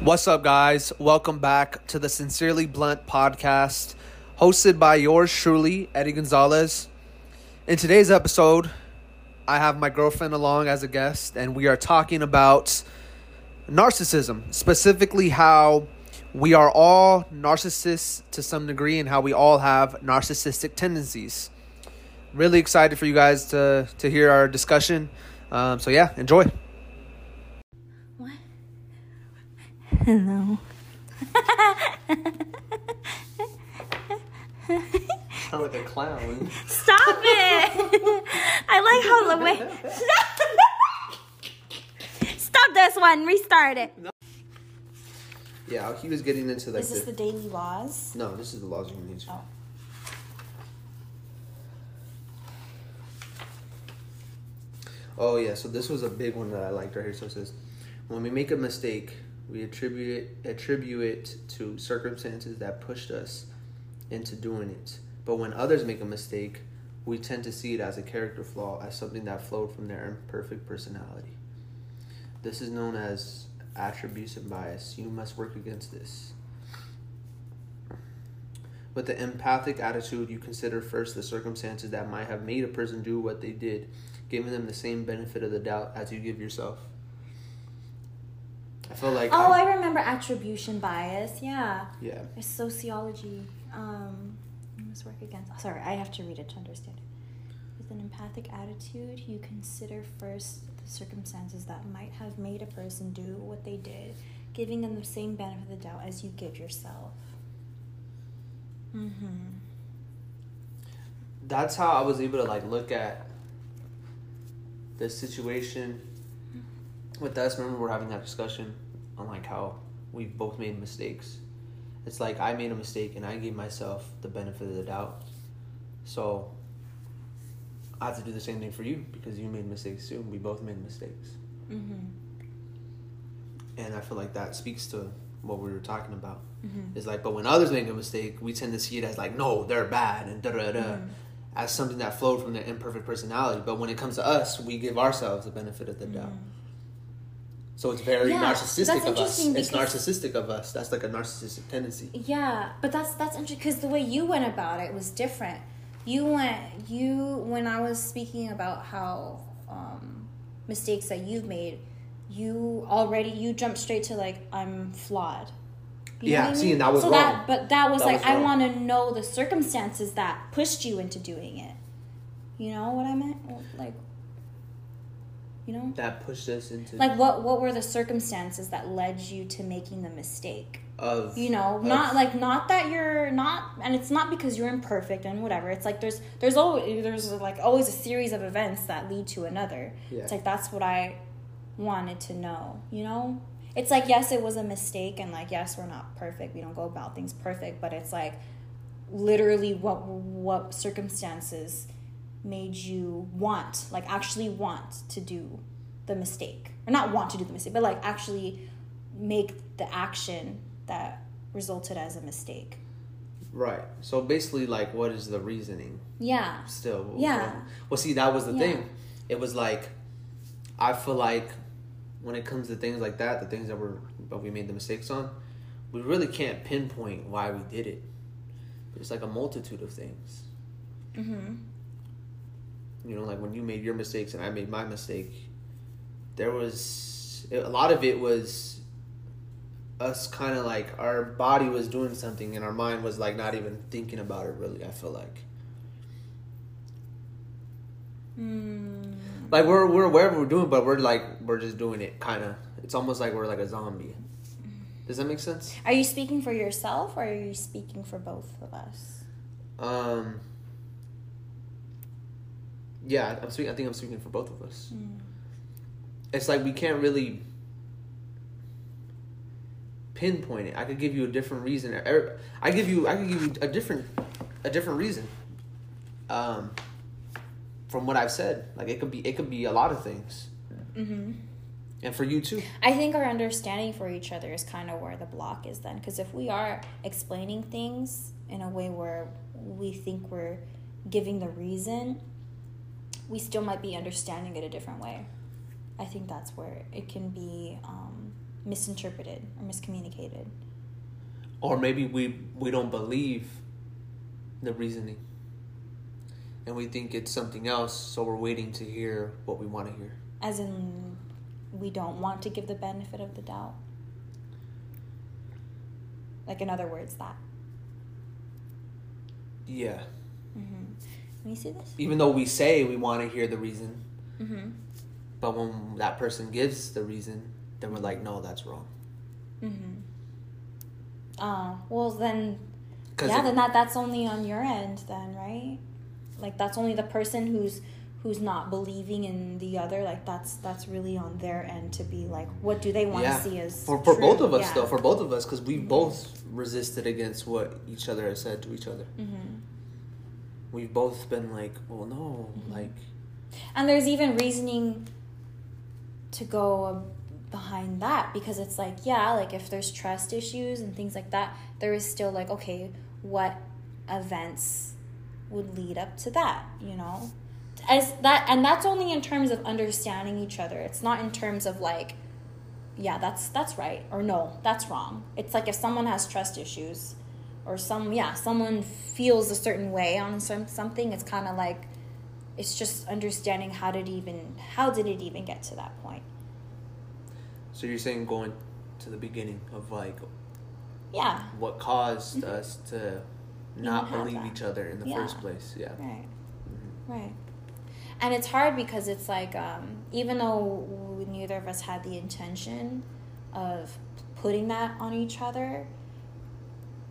What's up, guys? Welcome back to the Sincerely Blunt podcast, hosted by yours truly, Eddie Gonzalez. In today's episode, I have my girlfriend along as a guest, and we are talking about narcissism, specifically how we are all narcissists to some degree and how we all have narcissistic tendencies. Really excited for you guys to, to hear our discussion. Um, so, yeah, enjoy. What? Hello. Sound like a clown. Stop it! I like how the way. Stop this one. Restart it. Yeah, he was getting into like Is this the daily laws? No, this is the laws of nature. Oh. Oh yeah, so this was a big one that I liked right here. So it says, when we make a mistake, we attribute it, attribute it to circumstances that pushed us into doing it. But when others make a mistake, we tend to see it as a character flaw, as something that flowed from their imperfect personality. This is known as attribution bias. You must work against this. With the empathic attitude, you consider first the circumstances that might have made a person do what they did, giving them the same benefit of the doubt as you give yourself. I feel like Oh, I remember attribution bias. Yeah. yeah. It's sociology. Um, must work against. oh, Sorry, I have to read it to understand it. With an empathic attitude, you consider first the circumstances that might have made a person do what they did, giving them the same benefit of the doubt as you give yourself. Mm-hmm. That's how I was able to like look at the situation with us. Remember, we're having that discussion on like how we both made mistakes. It's like I made a mistake and I gave myself the benefit of the doubt. So I have to do the same thing for you because you made mistakes too. We both made mistakes. Mm-hmm. And I feel like that speaks to what we were talking about. Mm-hmm. It's like, but when others make a mistake, we tend to see it as like, no, they're bad and da da da, Mhm. as something that flowed from their imperfect personality. But when it comes to us, we give ourselves the benefit of the doubt. So it's very. Yeah, narcissistic of us. It's narcissistic of us. That's like a narcissistic tendency. Yeah, but that's that's interesting because the way you went about it was different. You went you when I was speaking about how um, mistakes that you've made, you already you jumped straight to like I'm flawed. You Yeah, see, and that was so wrong. That, but that was That like was I want to know the circumstances that pushed you into doing it. You know what I meant? Like, you know, That pushed us into like what what were the circumstances that led you to making the mistake? of you know of- not like not that you're not and it's not because you're imperfect and whatever. It's like there's there's always there's like always a series of events that lead to another. Yeah. it's like that's what i wanted to know you know? It's like yes it was a mistake and like yes we're not perfect. We don't go about things perfect but it's like literally what what circumstances made you want like actually want to do the mistake or not want to do the mistake but like actually make the action that resulted as a mistake right. So basically, like, what is the reasoning? yeah Still, Yeah. Well, see, that was the Yeah. thing. It was like, I feel like when it comes to things like that, the things that were that we made the mistakes on, we really can't pinpoint why we did it. It's like a multitude of things. mm-hmm. You know, like when you made your mistakes and I made my mistake, there was a lot of it was us kind of like our body was doing something and our mind was like not even thinking about it really. I feel like mm. like we're we're aware we're doing, but we're like we're just doing it kind of. It's almost like we're like a zombie. Does that make sense? are you speaking for yourself or are you speaking for both of us Um. Yeah, I'm speaking. I think I'm speaking for both of us. Mm. It's like we can't really pinpoint it. I could give you a different reason. Er, I give you. I could give you a different, a different reason. Um. From what I've said, like it could be. It could be a lot of things, mm-hmm. and for you too. i think our understanding for each other is kind of where the block is then because if we are explaining things in a way where we think we're giving the reason we still might be understanding it a different way. I think that's where it can be um, misinterpreted or miscommunicated. Or maybe we we don't believe the reasoning. And we think it's something else, so we're waiting to hear what we want to hear. As in, we don't want to give the benefit of the doubt. Like, in other words, that. Yeah. Mm-hmm. Can you see this? Even though we say we want to hear the reason, Mm-hmm. but when that person gives the reason, then we're like, no, that's wrong. Mm-hmm. Uh, well, then, yeah, it- then that that's only on your end, then, right? Like that's only the person who's who's not believing in the other. Like that's that's really on their end to be like, what do they want yeah. to see as for for true? both of us Yeah. though, for both of us, because we Mhm. both resisted against what each other has said to each other. Mhm. We've both been like, well, no, Mhm. like, And there's even reasoning to go behind that because it's like, yeah, like if there's trust issues and things like that, there is still like, okay, what events would lead up to that, you know? As that and that's only in terms of understanding each other. It's not in terms of like yeah, that's that's right or no, that's wrong. It's like if someone has trust issues or some yeah, someone feels a certain way on some something, it's kind of like it's just understanding how did even how did it even get to that point so you're saying going to the beginning of like yeah what caused us to not believe that. each other in the Yeah. first place. Yeah. right Mhm. right and it's hard because it's like um, even though neither of us had the intention of putting that on each other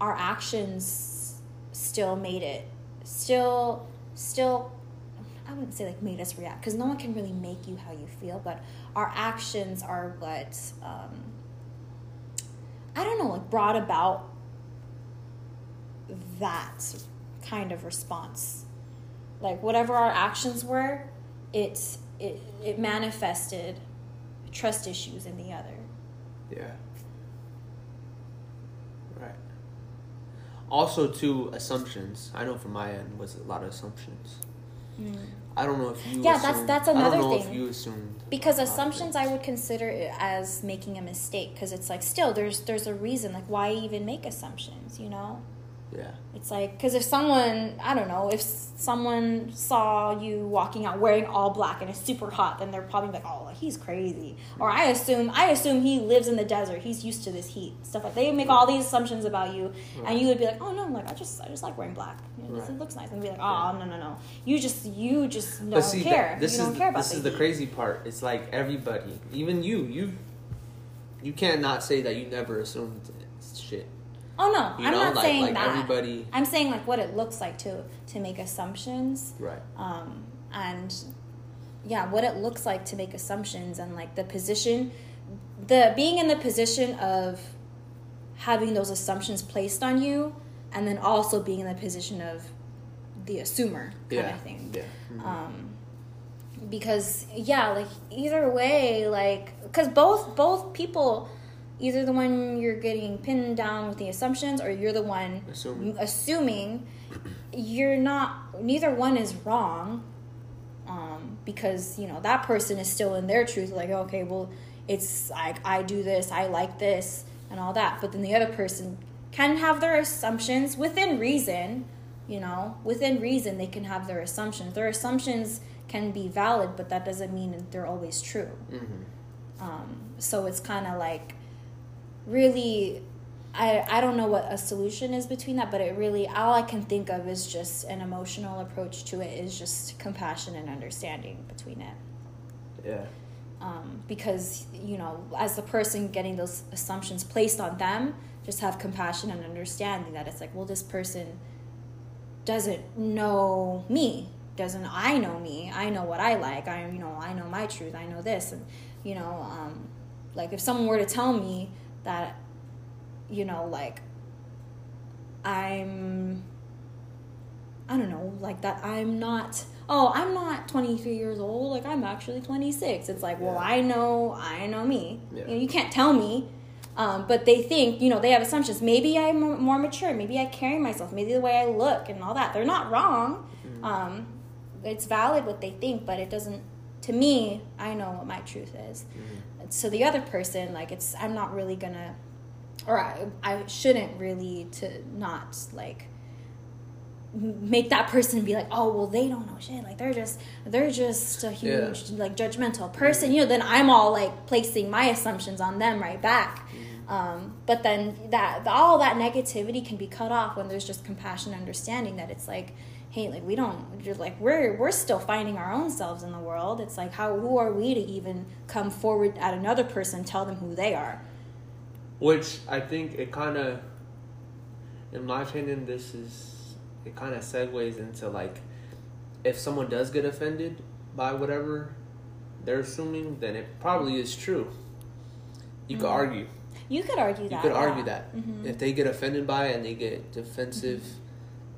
our actions still made it still still i wouldn't say like made us react because no one can really make you how you feel but our actions are what um, i don't know like brought about that kind of response like whatever our actions were it it, it manifested trust issues in the other Yeah. Right. Also, too, assumptions. I know from my end was a lot of assumptions. Mm. I don't know if you. Yeah, that's- assumed- that's I another don't know thing. if you assumed. because a lot of assumptions i would consider it as making a mistake because it's like still there's there's a reason like why even make assumptions you know Yeah. it's like because if someone i don't know if someone saw you walking out wearing all black and it's super hot then they're probably like oh he's crazy or i assume i assume he lives in the desert he's used to this heat stuff like they make all these assumptions about you and you would be like oh no I'm like i just i just like wearing black you know, this- Right. it looks nice and be like oh no no no you just you just don't But see, care this you don't is care about this is the the heat. crazy part. It's like everybody, even you, you, you can't not say that you never assumed. Oh no, You I'm know, not like saying like that. everybody. I'm saying like what it looks like to to make assumptions, Right. um, and yeah, what it looks like to make assumptions and like the position, the being in the position of having those assumptions placed on you, and then also being in the position of the assumer kind Yeah. of thing. Yeah. Mhm. Um, because yeah, like either way, like because both both people, either the one you're getting pinned down with the assumptions, or you're the one Assuming. assuming you're not. Neither one is wrong, um, because you know that person is still in their truth. Like okay, well, it's like I do this, I like this, and all that. But then the other person can have their assumptions within reason. You know, within reason, they can have their assumptions. Their assumptions can be valid, but that doesn't mean they're always true. Mhm. Um, so it's kind of like really, I I don't know what a solution is between that, but it really all I can think of is just an emotional approach to it is just compassion and understanding between it. Yeah. Um, because you know, as the person getting those assumptions placed on them, just have compassion and understanding that it's like, well, this person doesn't know me. Doesn't i know me. I know what i like. I you know i know my truth. I know this. And you know um like if someone were to tell me that you know like i'm i don't know like that i'm not oh i'm not 23 years old like i'm actually 26 it's like well i know i know me. Yeah. you, know, you can't tell me um, but they think you know they have assumptions. Maybe i'm more- more mature. Maybe i carry myself. Maybe the way i look and all that. They're not wrong. Um, it's valid what they think but it doesn't to me i know what my truth is to the other person like it's i'm not really gonna or i, I shouldn't really to not like make that person be like oh well they don't know shit. Like they're just they're just a huge like judgmental person. You know then i'm all like placing my assumptions on them right back. Um, but then that all that negativity can be cut off when there's just compassion understanding that it's like hey like we don't you're like we're we're still finding our own selves in the world it's like how who are we to even come forward at another person tell them who they are Which I think it kind of, in my opinion, this is it kind of segues into like, if someone does get offended by whatever they're assuming, then it probably is true. You could Mhm. argue. you could argue You that could yeah. argue that Mhm. if they get offended by it and they get defensive,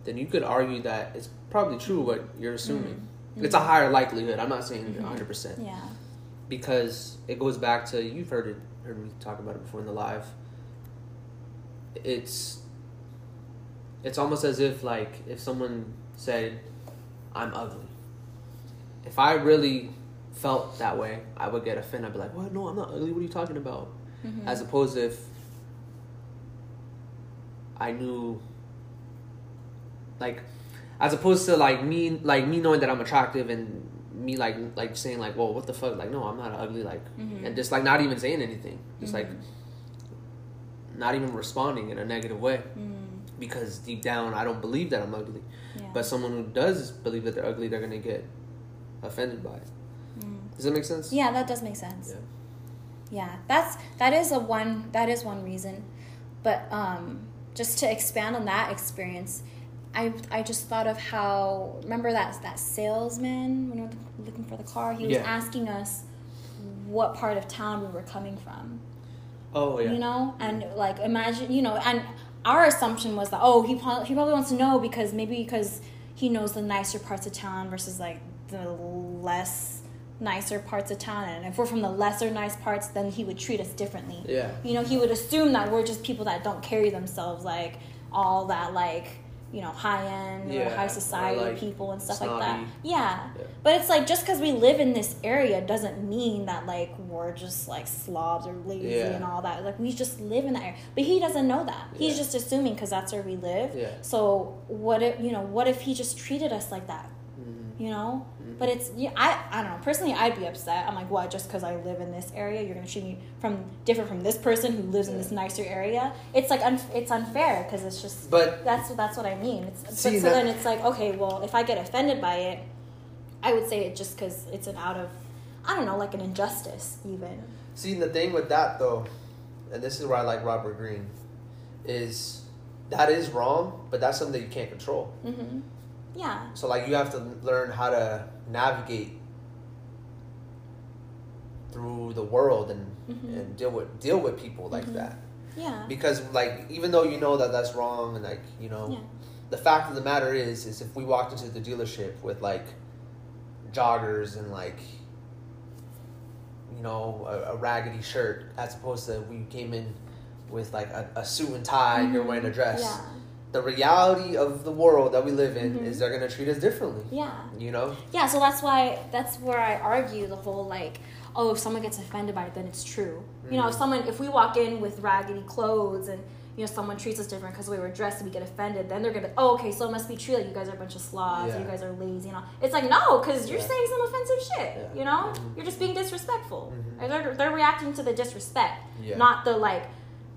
then you could argue that it's probably true what you're assuming. Mhm. It's a higher likelihood. I'm not saying Mhm. 100 percent yeah because it goes back to you've heard it heard me talk about it before in the live it's it's almost as if like if someone said i'm ugly if i really felt that way i would get offended i'd be like what no i'm not ugly what are you talking about Mhm. as opposed to if i knew like as opposed to like me like me knowing that i'm attractive and me like like saying like well what the fuck like no i'm not ugly like Mhm. and just like not even saying anything just like Mhm. not even responding in a negative way Mm, because deep down i don't believe that i'm ugly yeah. but someone who does believe that they're ugly they're gonna get offended by it Mm. does that make sense yeah that does make sense Yeah. yeah that's that is a one that is one reason but um just to expand on that experience i i just thought of how remember that that salesman when we were looking for the car? He was Yeah. asking us what part of town we were coming from. Oh yeah. You know? And like imagine you know and our assumption was that oh he probably, he probably wants to know because maybe because he knows the nicer parts of town versus like the less nicer parts of town. And if we're from the lesser nice parts then he would treat us differently. Yeah. You know he would assume that we're just people that don't carry themselves like all that like you know high end Yeah, or high or, society like, people and stuff like that yeah. Yeah. but it's like just because we live in this area doesn't mean that like we're just like slobs or lazy Yeah. and all that like we just live in that area but he doesn't know that he's just assuming because that's where we live so what if you know what if he just treated us like that. You know? Mhm. but it's yeah, I, I don't know. Personally i'd be upset. I'm like what just because i live in this area you're gonna treat me from different from this person who lives in this nicer area? It's like un, it's unfair because it's just but that's that's what i mean. It's See, but so that- then it's like okay well if i get offended by it i would say it just because it's an out of i don't know like an injustice even. See, the thing with that though, and this is where I like Robert Greene, is that is wrong, but that's something that you can't control. hmm yeah So like you have to learn how to navigate through the world and Mhm. and deal with deal with people like Mhm. that. yeah Because like even though you know that that's wrong and like you know, Yeah. the fact of the matter is is if we walked into the dealership with like joggers and like you know a, a raggedy shirt as opposed to we came in with like a, a suit and tie and you're wearing a dress. yeah The reality of the world that we live in Mhm. is they're gonna treat us differently. yeah You know? Yeah, so that's why that's where I argue the whole like, oh, if someone gets offended by it, then it's true. You know, if Mhm. someone if we walk in with raggedy clothes and you know someone treats us different because we were dressed and we get offended, then they're gonna, oh, okay, so it must be true that you guys are a bunch of slobs, Yeah. you guys are lazy, you know. It's like no, because you're Yeah. saying some offensive shit. Yeah. You know, Mhm. you're just being disrespectful. Mhm. And they're they're reacting to the disrespect, Yeah. not the like.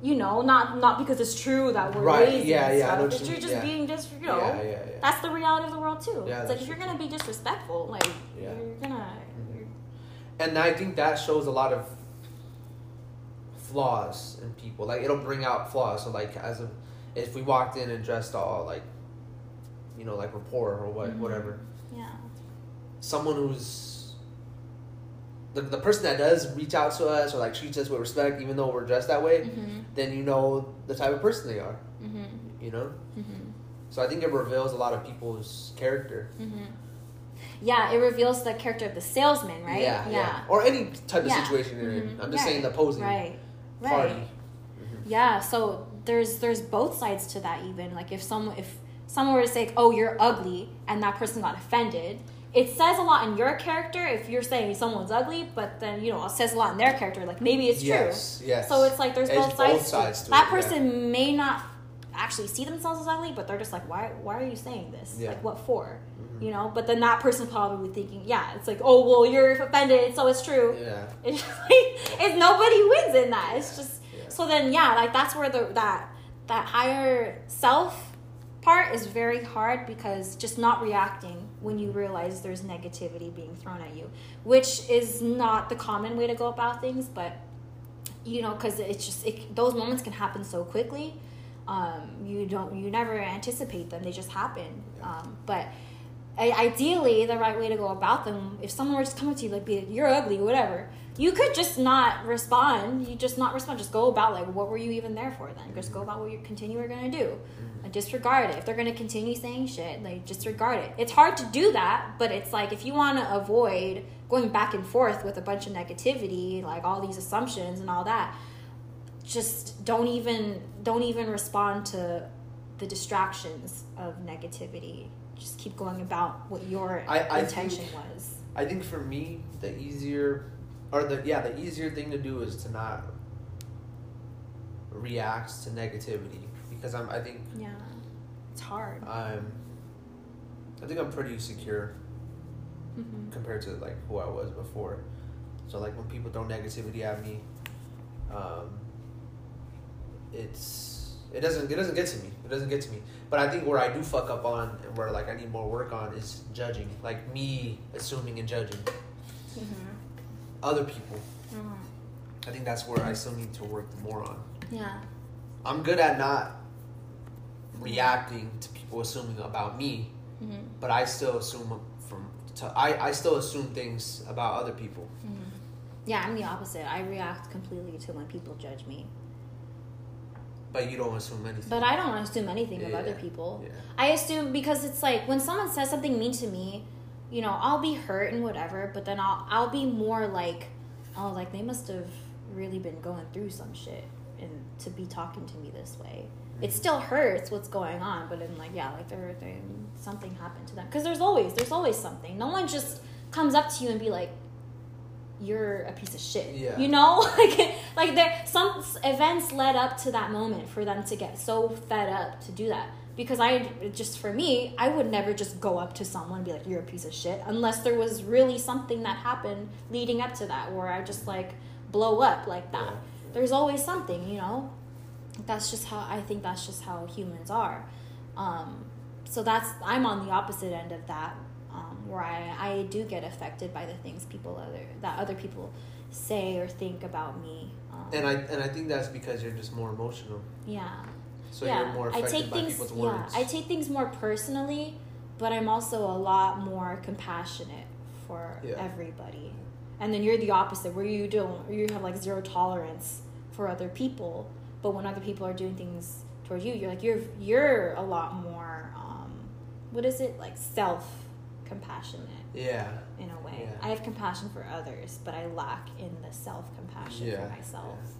You know, not not because it's true that we're Right, lazy. yeah, and yeah, stuff. know what It's you you're just yeah. being just you know. Yeah, yeah, yeah. That's the reality of the world too. Yeah, it's like if you're gonna be disrespectful, like you're gonna. You're, and I think that shows a lot of flaws in people. Like it'll bring out flaws. So like as a if we walked in and dressed all like you know, like rapport or what Mhm. whatever. yeah. Someone who's the, the person that does reach out to us or like treats us with respect even though we're dressed that way, Mhm. then you know the type of person they are. Mhm. You know? Mhm. So I think it reveals a lot of people's character. Mhm. Yeah, it reveals the character of the salesman, right? Yeah, yeah. Yeah. Or any type of Yeah. situation you're in. Mhm. I'm just Right. saying the posing. Right. Right. party. Mhm. Yeah. So there's there's both sides to that. Even like if someone if someone were to say, "Oh, you're ugly," and that person got offended, it says a lot in your character if you're saying someone's ugly, but then you know it says a lot in their character. Like maybe it's Yes, true. yes. So it's like there's both sides. both sides to that it, yeah. person may not actually see themselves as ugly, but they're just like, why? Why are you saying this? Yeah. Like what for? Mhm. You know. But then that person probably thinking, yeah, it's like, oh well, you're offended, so it's true. Yeah. It's just like it's nobody wins in that. It's just Yeah. so then yeah, like that's where the that that higher self part is very hard because just not reacting when you realize there's negativity being thrown at you, which is not the common way to go about things, but you know, because it's just it, those moments can happen so quickly. Um, you don't you never anticipate them; they just happen. Um, but ideally, the right way to go about them, if someone were just coming to you like, "Be you're ugly," whatever, you could just not respond. You just not respond. Just go about like, what were you even there for? Then just go about what you continue are gonna do. Mm-hmm. And disregard it. If they're gonna continue saying shit, like disregard it. It's hard to do that, but it's like if you want to avoid going back and forth with a bunch of negativity, like all these assumptions and all that, just don't even don't even respond to the distractions of negativity. Just keep going about what your I- I intention think- was. I think for me, the easier, or the yeah, the easier thing to do is to not react to negativity because I'm. I think Yeah, it's hard. I'm. I think I'm pretty secure hmm compared to like who I was before. So like when people throw negativity at me, um, it's it doesn't it doesn't get to me. It doesn't get to me. But I think where I do fuck up on and where like I need more work on is judging. Like me assuming and judging hmm other people. hmm I think that's where I still need to work more on. Yeah. I'm good at not reacting to people assuming about me, hmm but I still assume from to I, I still assume things about other people. hmm Yeah, I'm the opposite. I react completely to when people judge me, But you don't assume anything. but I don't assume anything of other people. yeah. I assume because it's like when someone says something mean to me, you know, I'll be hurt and whatever, but then I'll I'll be more like, oh, like they must have really been going through some shit and to be talking to me this way. It still hurts what's going on, but I'm like, yeah, like they're, they something happened to them because there's always there's always something. No one just comes up to you and be like, you're a piece of shit. Yeah. You know, like like there some events led up to that moment for them to get so fed up to do that. Because I just for me, I would never just go up to someone and be like, "You're a piece of shit," unless there was really something that happened leading up to that, where I just like blow up like that. There's always something, you know. That's just how I think. That's just how humans are. Um, so that's I'm on the opposite end of that, um, where I, I do get affected by the things people other that other people say or think about me. Um, And I and I think that's because you're just more emotional. yeah, So yeah. you're more I take by things people's yeah words. I take things more personally, but I'm also a lot more compassionate for Yeah. everybody. And then you're the opposite, where you don't you have like zero tolerance for other people, but when other people are doing things towards you, you're like you're you're a lot more um, what is it like self compassionate yeah. in a way. Yeah. I have compassion for others, but I lack in the self compassion Yeah. for myself. Yeah.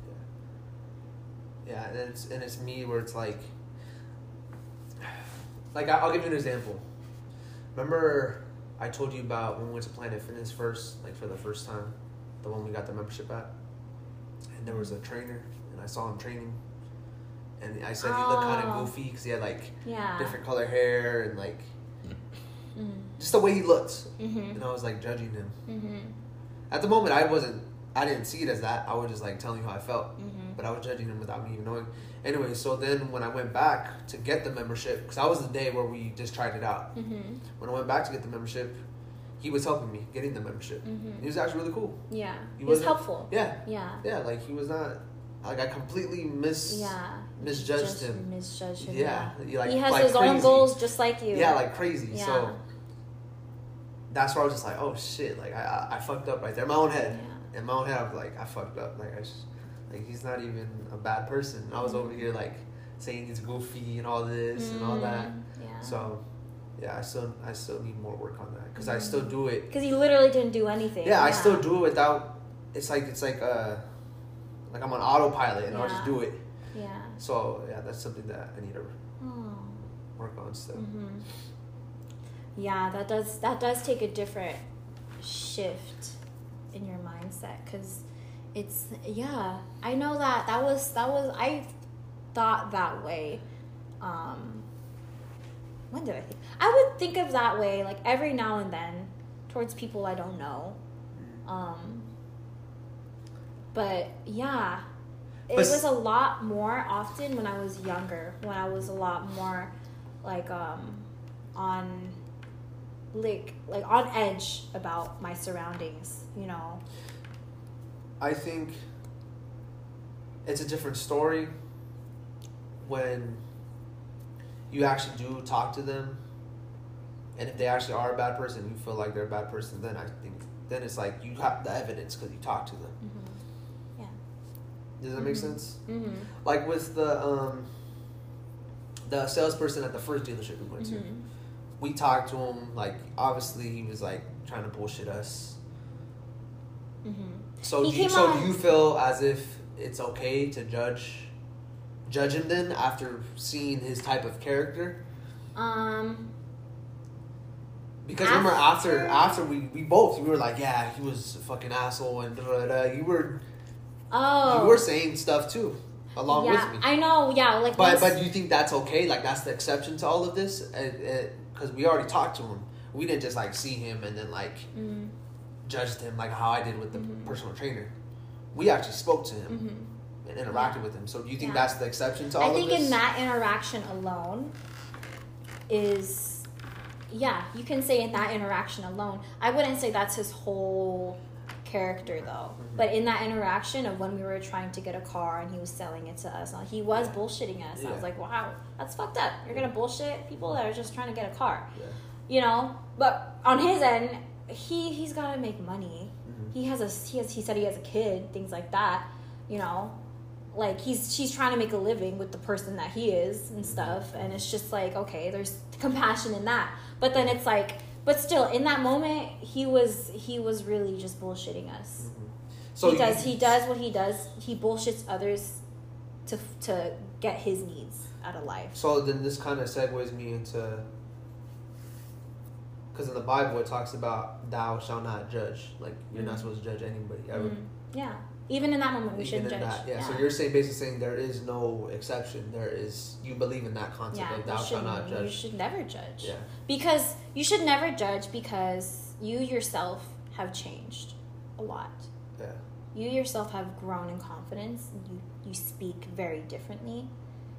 Yeah. and it's and it's me where it's like, like I- I'll give you an example. Remember, I told you about when we went to Planet Fitness first, like for the first time, the one we got the membership at, and there was a trainer, and I saw him training, and I said he looked kind Oh. of goofy because he had like Yeah. different color hair and like Mm. just the way he looked, Mhm. and I was like judging him. Mhm. At the moment, I wasn't. I didn't see it as that. I was just like telling you how I felt. Mhm. But I was judging him without me even knowing. Anyway, so then when I went back to get the membership, because that was the day where we just tried it out. Mhm. When I went back to get the membership, he was helping me getting the membership. Mhm. He was actually really cool. Yeah. He was helpful. Yeah, Yeah. yeah, like he was not like I completely mis Yeah. misjudged Just him. Misjudged him. Yeah, Yeah. he, like he has like his own goals just like you. Yeah, like crazy. Yeah. So that's where I was just like, oh shit, like I I, I fucked up right there in my own head. Yeah. In my own head, I was like, I fucked up. Like I just, like he's not even a bad person. I was over here like saying he's goofy and all this and all that. Mm, Yeah. So, yeah, I still I still need more work on that because I still do it. Because he literally didn't do anything. Yeah, I still do it without. It's like it's like uh, like I'm on autopilot and I'll just do it. Yeah. So yeah, that's something that I need to Oh. work on still. hmm yeah, that does that does take a different shift in your mindset because it's yeah. I know that that was that was I thought that way. Um, when did I think? I would think of that way like every now and then towards people I don't know. Um, but yeah, it But was a lot more often when I was younger. When I was a lot more like um, on like like on edge about my surroundings. You know. I think it's a different story when you actually do talk to them, and if they actually are a bad person, you feel like they're a bad person. Then I think then it's like you have the evidence because you talk to them. Mm-hmm. Yeah. Does that make Mhm. sense? Mm-hmm. Like with the um, the salesperson at the first dealership we went to. Mm-hmm. we talked to him like obviously he was like trying to bullshit us Mm-hmm. So He do you, so on- do you feel as if it's okay to judge judge him then after seeing his type of character Um. because remember after After- after we, we both we were like yeah he was a fucking asshole and da, da, da. you were Oh. you were saying stuff too along yeah, with me I know. Yeah, like. but but do you think that's okay like that's the exception to all of this because we already talked to him we didn't just like see him and then like Mm, judged him like how I did with the Mhm. personal trainer. We actually spoke to him mhm. and interacted with him. So do you think Yeah. that's the exception to all I think in that interaction alone is yeah, you can say in that interaction alone. I wouldn't say that's his whole character though. Mhm. But in that interaction of when we were trying to get a car and he was selling it to us, uh, he was Yeah. bullshitting us. I was like, wow, that's fucked up. You're gonna bullshit people that are just trying to get a car, yeah. you know. But on his end, he he's got to make money. Mhm. He has a he has he said he has a kid, things like that, you know. Like he's she's trying to make a living with the person that he is and stuff, and it's just like okay, there's compassion in that, but then it's like, but still in that moment he was he was really just bullshitting us. Mhm. So he you- does he does what he does. He bullshits others to to get his needs out of life. So then this kind of segues me into because in the Bible it talks about thou shalt not judge. Like you're not Mhm. supposed to judge anybody ever. Mm, yeah, even in that moment we Even shouldn't judge. that, yeah. So you're saying basically saying there is no exception. There is you believe in that concept yeah, of thou shalt not judge. you should never judge. Yeah. Because you should never judge because you yourself have changed a lot. Yeah. You yourself have grown in confidence. You you speak very differently.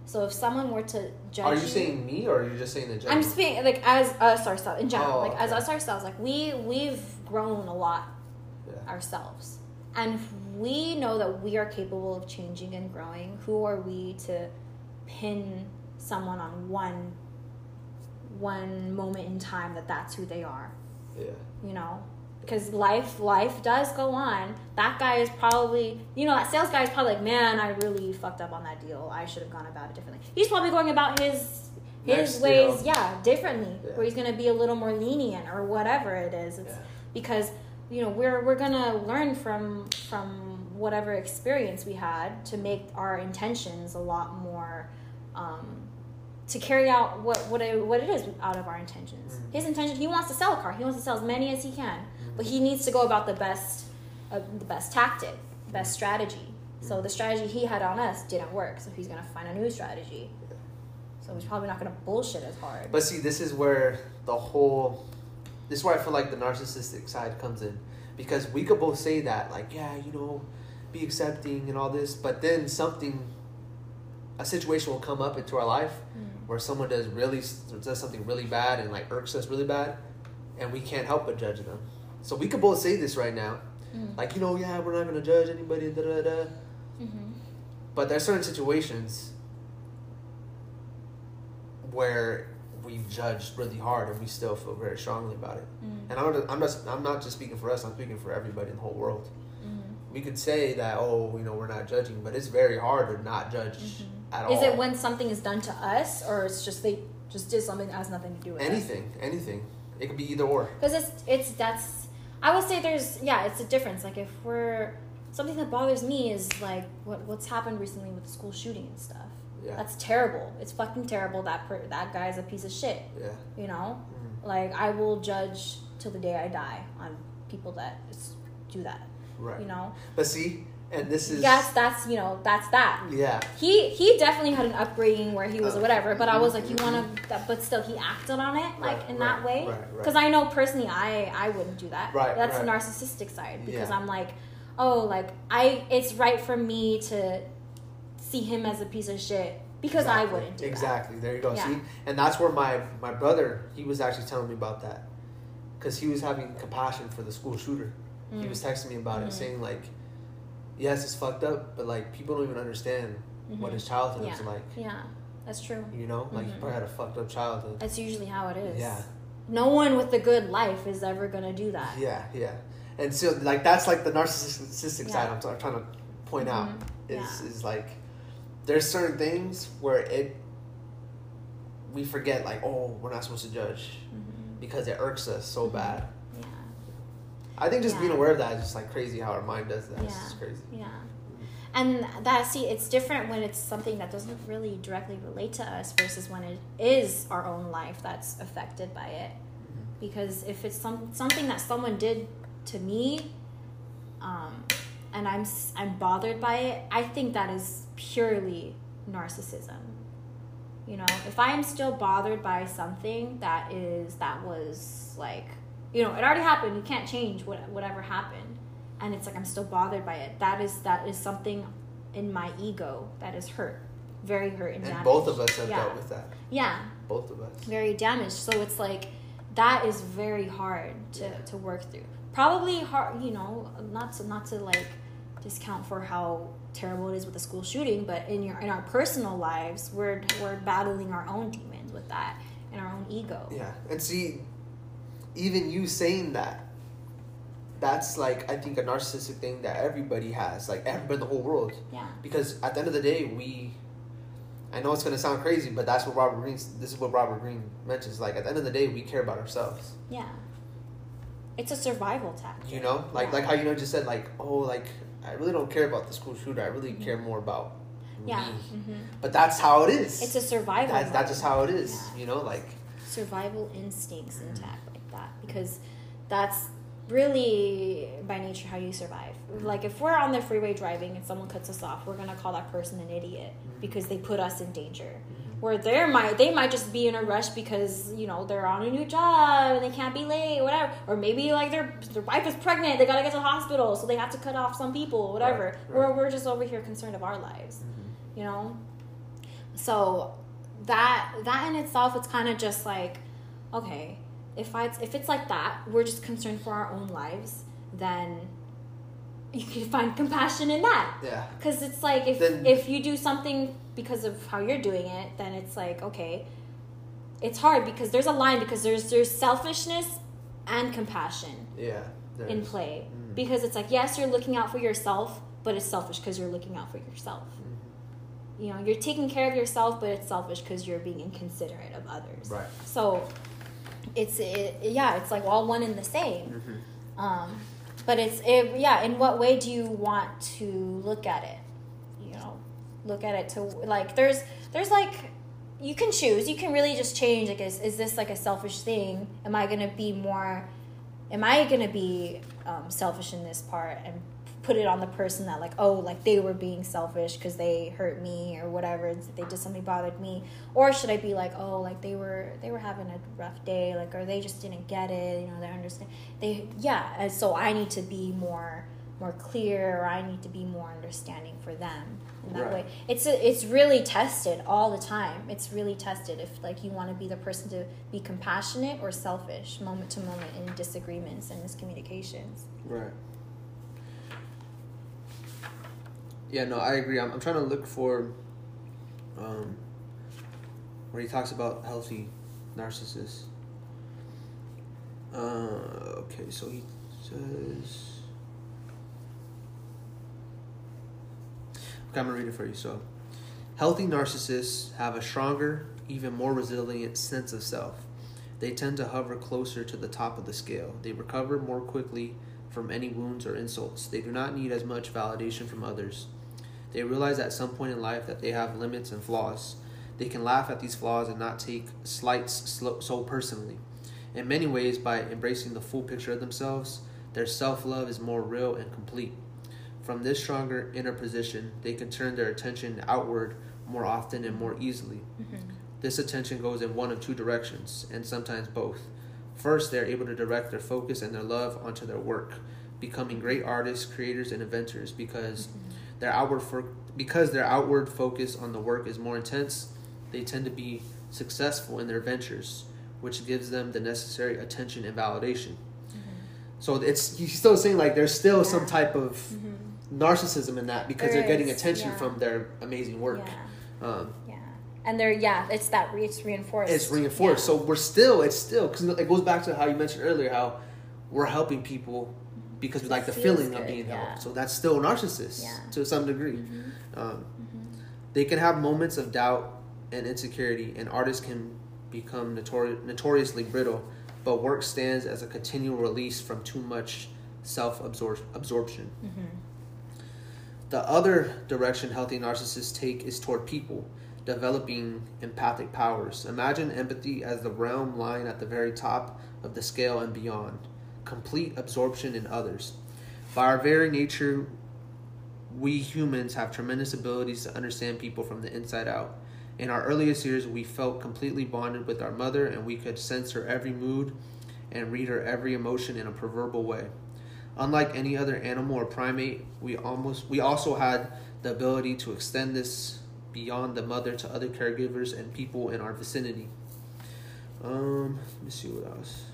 So if someone were to judge Are you saying me or are you just saying the general? I'm speaking like as us ourselves in general, Oh, like as us ourselves, like we we've grown a lot Yeah. ourselves, and we know that we are capable of changing and growing. Who are we to pin someone on one one moment in time that that's who they are? Yeah. You know, because life life does go on. That guy is probably you know that sales guy is probably like, man, I really fucked up on that deal. I should have gone about it differently. He's probably going about his his Next ways, deal. yeah, differently. Yeah. Where he's gonna be a little more lenient or whatever it is. It's Yeah. because you know we're we're gonna learn from from whatever experience we had to make our intentions a lot more um, to carry out what what it, what it is out of our intentions. Mhm. His intention, he wants to sell a car. He wants to sell as many as he can, but he needs to go about the best uh, the best tactic, best strategy. So the strategy he had on us didn't work. So he's gonna find a new strategy. So he's probably not gonna bullshit as hard. But see, this is where the whole, this is where I feel like the narcissistic side comes in, because we could both say that, like, yeah, you know, be accepting and all this, but then something, a situation will come up into our life Mm. where someone does really does something really bad and like irks us really bad, and we can't help but judge them. So we could both say this right now, Mm. like, you know, yeah, we're not gonna judge anybody, da da da. Mhm. But there's certain situations where we've judged really hard and we still feel very strongly about it. Mm. And I'm not, I'm just I'm not just speaking for us. I'm speaking for everybody in the whole world. Mhm. We could say that oh you know we're not judging, but it's very hard to not judge Mhm. at all. Is it when something is done to us, or it's just they just did something that has nothing to do with it? anything anything? It could be either or. Because it's it's that's I would say there's yeah it's a difference. Like if we're something that bothers me is like what what's happened recently with the school shooting and stuff. Yeah. That's terrible. It's fucking terrible. That per- that guy's a piece of shit. Yeah. You know, Mhm. like I will judge till the day I die on people that do that. Right. You know, But see, and this is that's that's you know that's that. yeah. He he definitely had an upbringing where he was Uh, whatever, but I was like, you mhm. want to, but still he acted on it like Right, in right, that way. right, right. Because I know personally, I I wouldn't do that. Right, That's the narcissistic side because Yeah. I'm like, oh, like I it's right for me to see him as a piece of shit because I wouldn't do exactly. There you go. Yeah. See, and that's where my my brother he was actually telling me about that because he was having compassion for the school shooter. Mm. He was texting me about it, Mhm. saying like, "Yes, it's fucked up, but like people don't even understand what Mhm. his childhood Yeah. was like. Yeah, that's true. You know, like he Mhm. probably had a fucked up childhood. That's usually how it is. Yeah, No one with a good life is ever gonna do that. yeah, yeah. And so like that's like the narcissistic Yeah. side I'm, I'm trying to point out Mhm. is Yeah. is like there's certain things where it we forget like oh we're not supposed to judge Mhm. because it irks us so Mhm. bad. I think just Yeah. being aware of that is just like crazy how our mind does that. It's Yeah. just crazy. Yeah. And that see, it's different when it's something that doesn't really directly relate to us versus when it is our own life that's affected by it. Because if it's some something that someone did to me, um, and I'm I'm bothered by it, I think that is purely narcissism. You know, if I am still bothered by something that is that was like, you know, it already happened. You can't change what whatever happened, and it's like I'm still bothered by it. That is that is something in my ego that is hurt, very hurt and, And damaged. both of us have Yeah. dealt with that. Yeah, Both of us. very damaged. So it's like that is very hard to, Yeah. to work through. Probably hard, you know, not to not to like discount for how terrible it is with the school shooting, but in your in our personal lives, we're we're battling our own demons with that and our own ego. Yeah, and see, even you saying that, that's like I think a narcissistic thing that everybody has, like everybody in the whole world. Yeah. Because at the end of the day, we. I know it's gonna sound crazy, but that's what Robert Greene. This is what Robert Greene mentions. Like at the end of the day, we care about ourselves. Yeah. It's a survival tactic. You know, like Yeah. like how you know just said like oh like I really don't care about the school shooter. I really Mhm. care more about Yeah. me. hmm But that's how it is. It's a survival. that's, that's just how it is. Yeah. You know, like survival instincts intact that because that's really by nature how you survive. Like if we're on the freeway driving and someone cuts us off, we're gonna call that person an idiot mm-hmm. because they put us in danger. Mm-hmm. Where they might they might just be in a rush because you know they're on a new job and they can't be late, whatever. Or maybe like their their wife is pregnant, they gotta get to the hospital, so they have to cut off some people, whatever. Right, right. We're we're just over here concerned of our lives mm-hmm. you know so that that in itself it's kind of just like okay if i if it's like that we're just concerned for our own lives then you can find compassion in that yeah. because it's like if Then- if you do something because of how you're doing it then it's like okay it's hard because there's a line because there's there's selfishness and compassion Yeah. in play Mm. because it's like yes you're looking out for yourself but it's selfish because you're looking out for yourself Mhm. you know you're taking care of yourself but it's selfish because you're being inconsiderate of others Right. so it's it, yeah it's like all one and the same. Mm-hmm. um, but it's it, yeah in what way do you want to look at it? You know look at it to like there's there's like you can choose. You can really just change like is, is this like a selfish thing? Am i gonna be more am i gonna be um, selfish in this part? And put it on the person that like oh like they were being selfish because they hurt me or whatever they did something bothered me or should i be like oh like they were they were having a rough day like or they just didn't get it you know they understand they yeah and so i need to be more more clear or i need to be more understanding for them in that Right. way it's a, it's really tested all the time it's really tested if like you want to be the person to be compassionate or selfish moment to moment in disagreements and miscommunications Right. Yeah, no, I agree. I'm, I'm trying to look for um, where he talks about healthy narcissists. Uh, okay, so he says. Okay, I'm gonna read it for you. So, healthy narcissists have a stronger, even more resilient sense of self. They tend to hover closer to the top of the scale. They recover more quickly from any wounds or insults. They do not need as much validation from others. They realize at some point in life that they have limits and flaws. They can laugh at these flaws and not take slights so personally. In many ways, by embracing the full picture of themselves, their self love is more real and complete. From this stronger inner position, they can turn their attention outward more often and more easily. Mm-hmm. This attention goes in one of two directions, and sometimes both. First, they're able to direct their focus and their love onto their work, becoming great artists, creators, and inventors because mm-hmm. Their outward for, because their outward focus on the work is more intense. They tend to be successful in their ventures, which gives them the necessary attention and validation. Mm-hmm. So it's he's still saying like there's still yeah. some type of mm-hmm. narcissism in that because there they're getting attention yeah. from their amazing work. Yeah. Um, yeah. And they're yeah, it's that it's reinforced. It's reinforced. So we're still it's still because it goes back to how you mentioned earlier how we're helping people because we like the feeling good, of being helped. So that's still narcissist to some degree. Mm-hmm. Um, mm-hmm. They can have moments of doubt and insecurity, and artists can become notori- notoriously brittle, but work stands as a continual release from too much self absorption. Mm-hmm. The other direction healthy narcissists take is toward people, developing empathic powers. Imagine empathy as the realm lying at the very top of the scale and beyond, complete absorption in others. By our very nature, we humans have tremendous abilities to understand people from the inside out. In our earliest years, we felt completely bonded with our mother and we could sense her every mood and read her every emotion in a proverbial way. Unlike any other animal or primate, we almost we also had the ability to extend this beyond the mother to other caregivers and people in our vicinity. Um, let me see what else.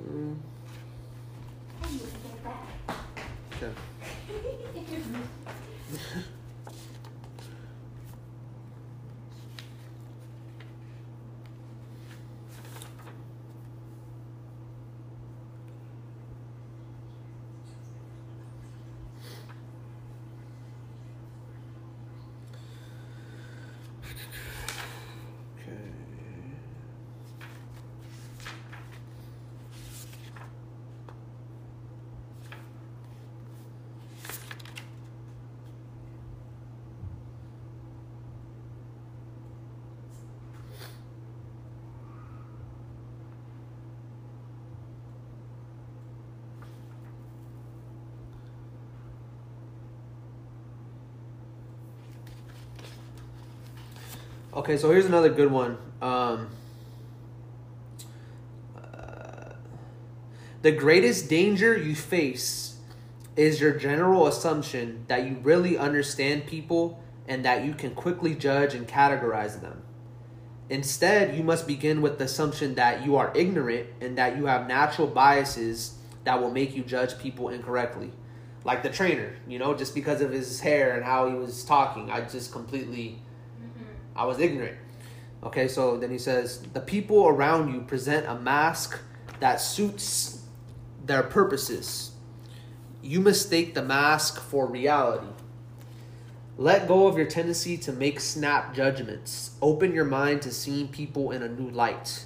Um, okay. Okay, so here's another good one. Um, uh, the greatest danger you face is your general assumption that you really understand people and that you can quickly judge and categorize them. Instead, you must begin with the assumption that you are ignorant and that you have natural biases that will make you judge people incorrectly. Like the trainer, you know, just because of his hair and how he was talking, I just completely I was ignorant. Okay, so then he says, the people around you present a mask that suits their purposes. You mistake the mask for reality. Let go of your tendency to make snap judgments. Open your mind to seeing people in a new light.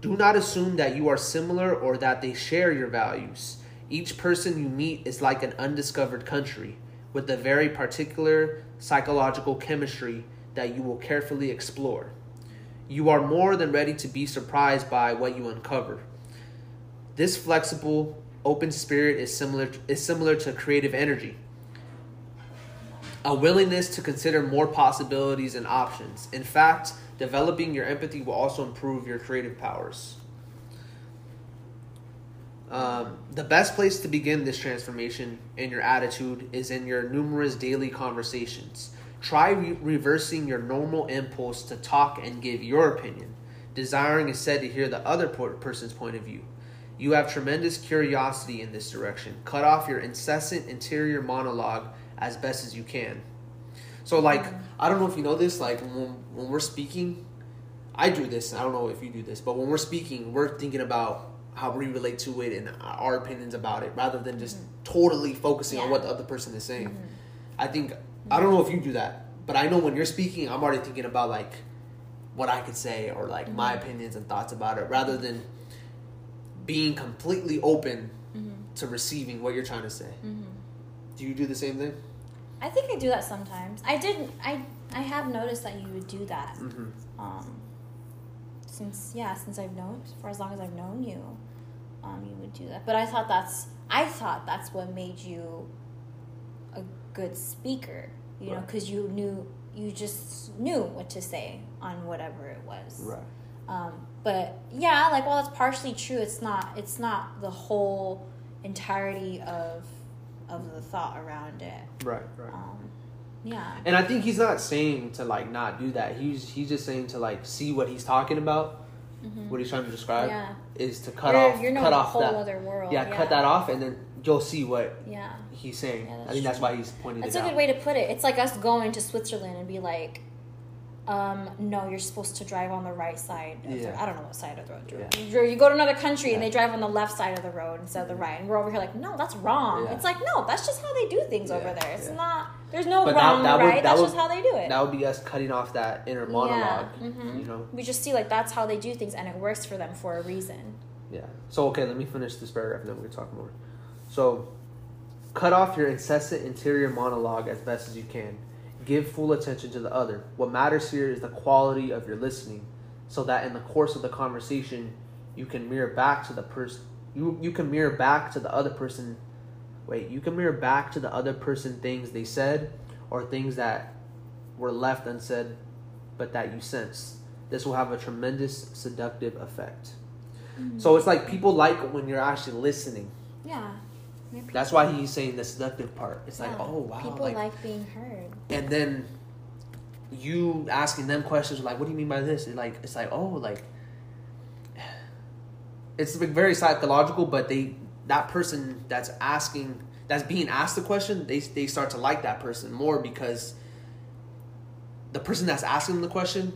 Do not assume that you are similar or that they share your values. Each person you meet is like an undiscovered country with a very particular psychological chemistry that you will carefully explore. You are more than ready to be surprised by what you uncover. This flexible, open spirit is similar is similar to creative energy. A willingness to consider more possibilities and options. In fact, developing your empathy will also improve your creative powers. Um, the best place to begin this transformation in your attitude is in your numerous daily conversations. Try re- reversing your normal impulse to talk and give your opinion. Desiring is said to hear the other person's point of view. You have tremendous curiosity in this direction. Cut off your incessant interior monologue as best as you can. So, like, I don't know if you know this, like, when, when we're speaking, I do this, I don't know if you do this, but when we're speaking, we're thinking about how we relate to it and our opinions about it rather than just mm-hmm. totally focusing yeah. on what the other person is saying. Mm-hmm. I think I don't know if you do that, but I know when you're speaking, I'm already thinking about like what I could say or like mm-hmm. my opinions and thoughts about it, rather than being completely open mm-hmm. to receiving what you're trying to say. Mm-hmm. Do you do the same thing? I think I do that sometimes. I did. I I have noticed that you would do that. Mm-hmm. Um, since yeah, since I've known for as long as I've known you, um, you would do that. But I thought that's I thought that's what made you a good speaker. You know, because you knew you just knew what to say on whatever it was. Right. Um, but yeah, like while it's partially true, it's not. It's not the whole entirety of of the thought around it. Right. Right. Um, yeah. And I think he's not saying to like not do that. He's he's just saying to like see what he's talking about. What he's trying to describe Yeah. is to cut you're, off you're cut off whole that. other world. yeah, cut that off, and then you'll see what Yeah. he's saying. Yeah, I that's think that's why he's pointing That's it a out. good way to put it. It's like us going to Switzerland and be like, um, no, you're supposed to drive on the right side. Of Yeah. the, I don't know what side of the road. Yeah. You, you go to another country and they drive on the left side of the road instead of the right, and we're over here like, no, that's wrong. Yeah. It's like, no, that's just how they do things Yeah, over there. It's yeah. not. There's no But wrong that or would- right. that that's would- just how they do it. That would be us cutting off that inner monologue. mhm. You know. We just see like that's how they do things, and it works for them for a reason. Yeah. So okay, let me finish this paragraph, and then we can talk more. So, cut off your incessant interior monologue as best as you can. Give full attention to the other. What matters here is the quality of your listening, so that in the course of the conversation, you can mirror back to the person. You you can mirror back to the other person. Wait, you can mirror back to the other person things they said, or things that were left unsaid, but that you sense. This will have a tremendous seductive effect. Mm-hmm. So it's like people like when you're actually listening. Yeah. That's why he's saying the seductive part. It's like, oh wow, People like, like, being heard. and then you asking them questions like, what do you mean by this? It's like it's like oh like it's very psychological, but they that person that's asking that's being asked the question, they they start to like that person more because the person that's asking them the question,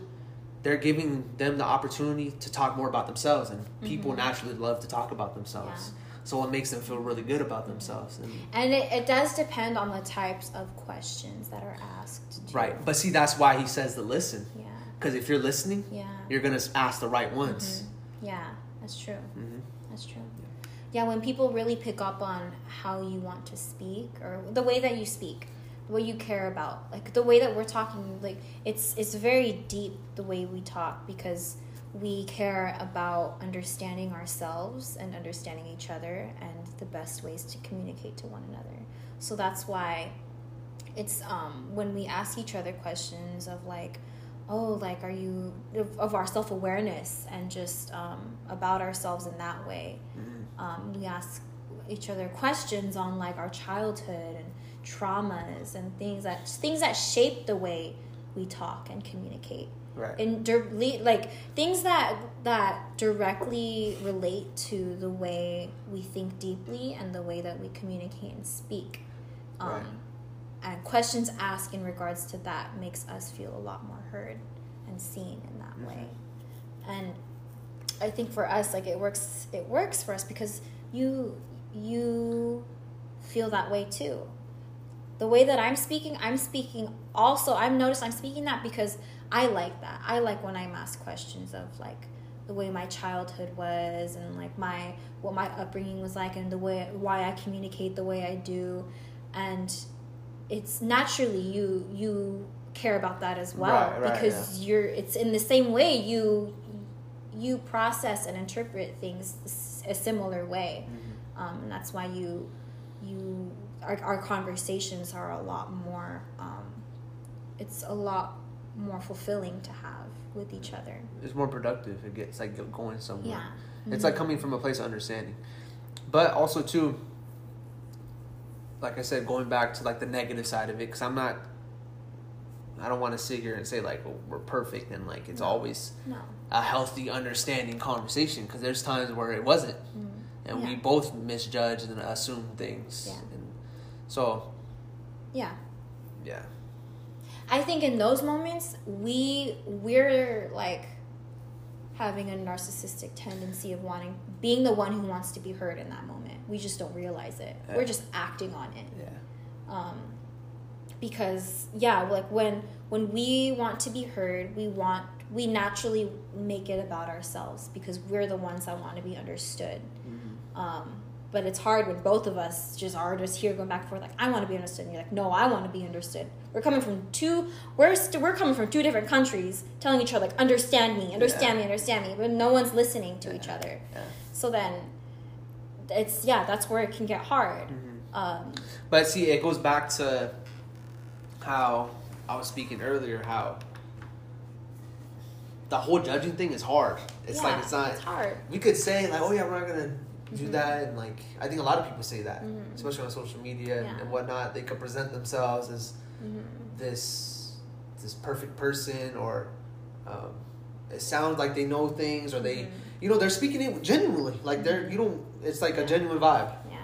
they're giving them the opportunity to talk more about themselves, and people Mhm. naturally love to talk about themselves. So it makes them feel really good about themselves. And, And it, it does depend on the types of questions that are asked. too. right, but see, that's why he says to listen, Yeah. because if you're listening, Yeah. you're gonna ask the right ones. Mhm. Yeah. That's true. hmm That's true. Yeah, when people really pick up on how you want to speak or the way that you speak, what you care about, like the way that we're talking, like it's it's very deep the way we talk because we care about understanding ourselves and understanding each other and the best ways to communicate to one another. So that's why it's um when we ask each other questions of like oh like are you of, of our self-awareness and just um, about ourselves in that way? Um, we ask each other questions on like our childhood and traumas and things that things that shape the way we talk and communicate Right. and dir- le- like things that that directly relate to the way we think deeply and the way that we communicate and speak um, Right. and questions asked in regards to that makes us feel a lot more heard and seen in that Mm-hmm. way and i think for us like it works it works for us because you you feel that way too the way that i'm speaking i'm speaking also i've noticed i'm speaking that because i like that. I like when i'm asked questions of like the way my childhood was and like my what my upbringing was like and the way why i communicate the way i do. And it's naturally you you care about that as well Right, right, because you're it's in the same way you you process and interpret things a similar way. Mm-hmm. um, and that's why you you our, our conversations are a lot more um, it's a lot more fulfilling to have with each other It's more productive. It gets like going somewhere. yeah It's like coming from a place of understanding. But also too, like I said, going back to like the negative side of it, because I'm not. I don't want to sit here and say like oh, we're perfect and like it's No. always no a healthy, understanding conversation. Because there's times where it wasn't, Mm. and we both misjudge and assume things. Yeah. So yeah yeah, I think in those moments we we're like having a narcissistic tendency of wanting being the one who wants to be heard in that moment. We just don't realize it. Yeah. We're just acting on it. yeah, Um because yeah, like when when we want to be heard, we want we naturally make it about ourselves because we're the ones that want to be understood. Mm-hmm. Um But it's hard when both of us just are just here going back and forth. Like I want to be understood, and you're like, no, I want to be understood. We're coming from two. We're st- we're coming from two different countries, telling each other like, understand me, understand Yeah. me, understand me. But no one's listening to each other. Yeah. So then, it's yeah, that's where it can get hard. Mm-hmm. Um, But see, it goes back to how I was speaking earlier. How the whole judging thing is hard. It's yeah, like it's not. It's hard. We could say like, oh yeah, we're not gonna do Mhm. that, and like I think a lot of people say that, Mhm. especially on social media and, Yeah. and whatnot. They could present themselves as hmm this this perfect person, or um, it sounds like they know things, or they, Mhm. you know, they're speaking it genuinely. Like they're, you don't. It's like a genuine vibe. Yeah.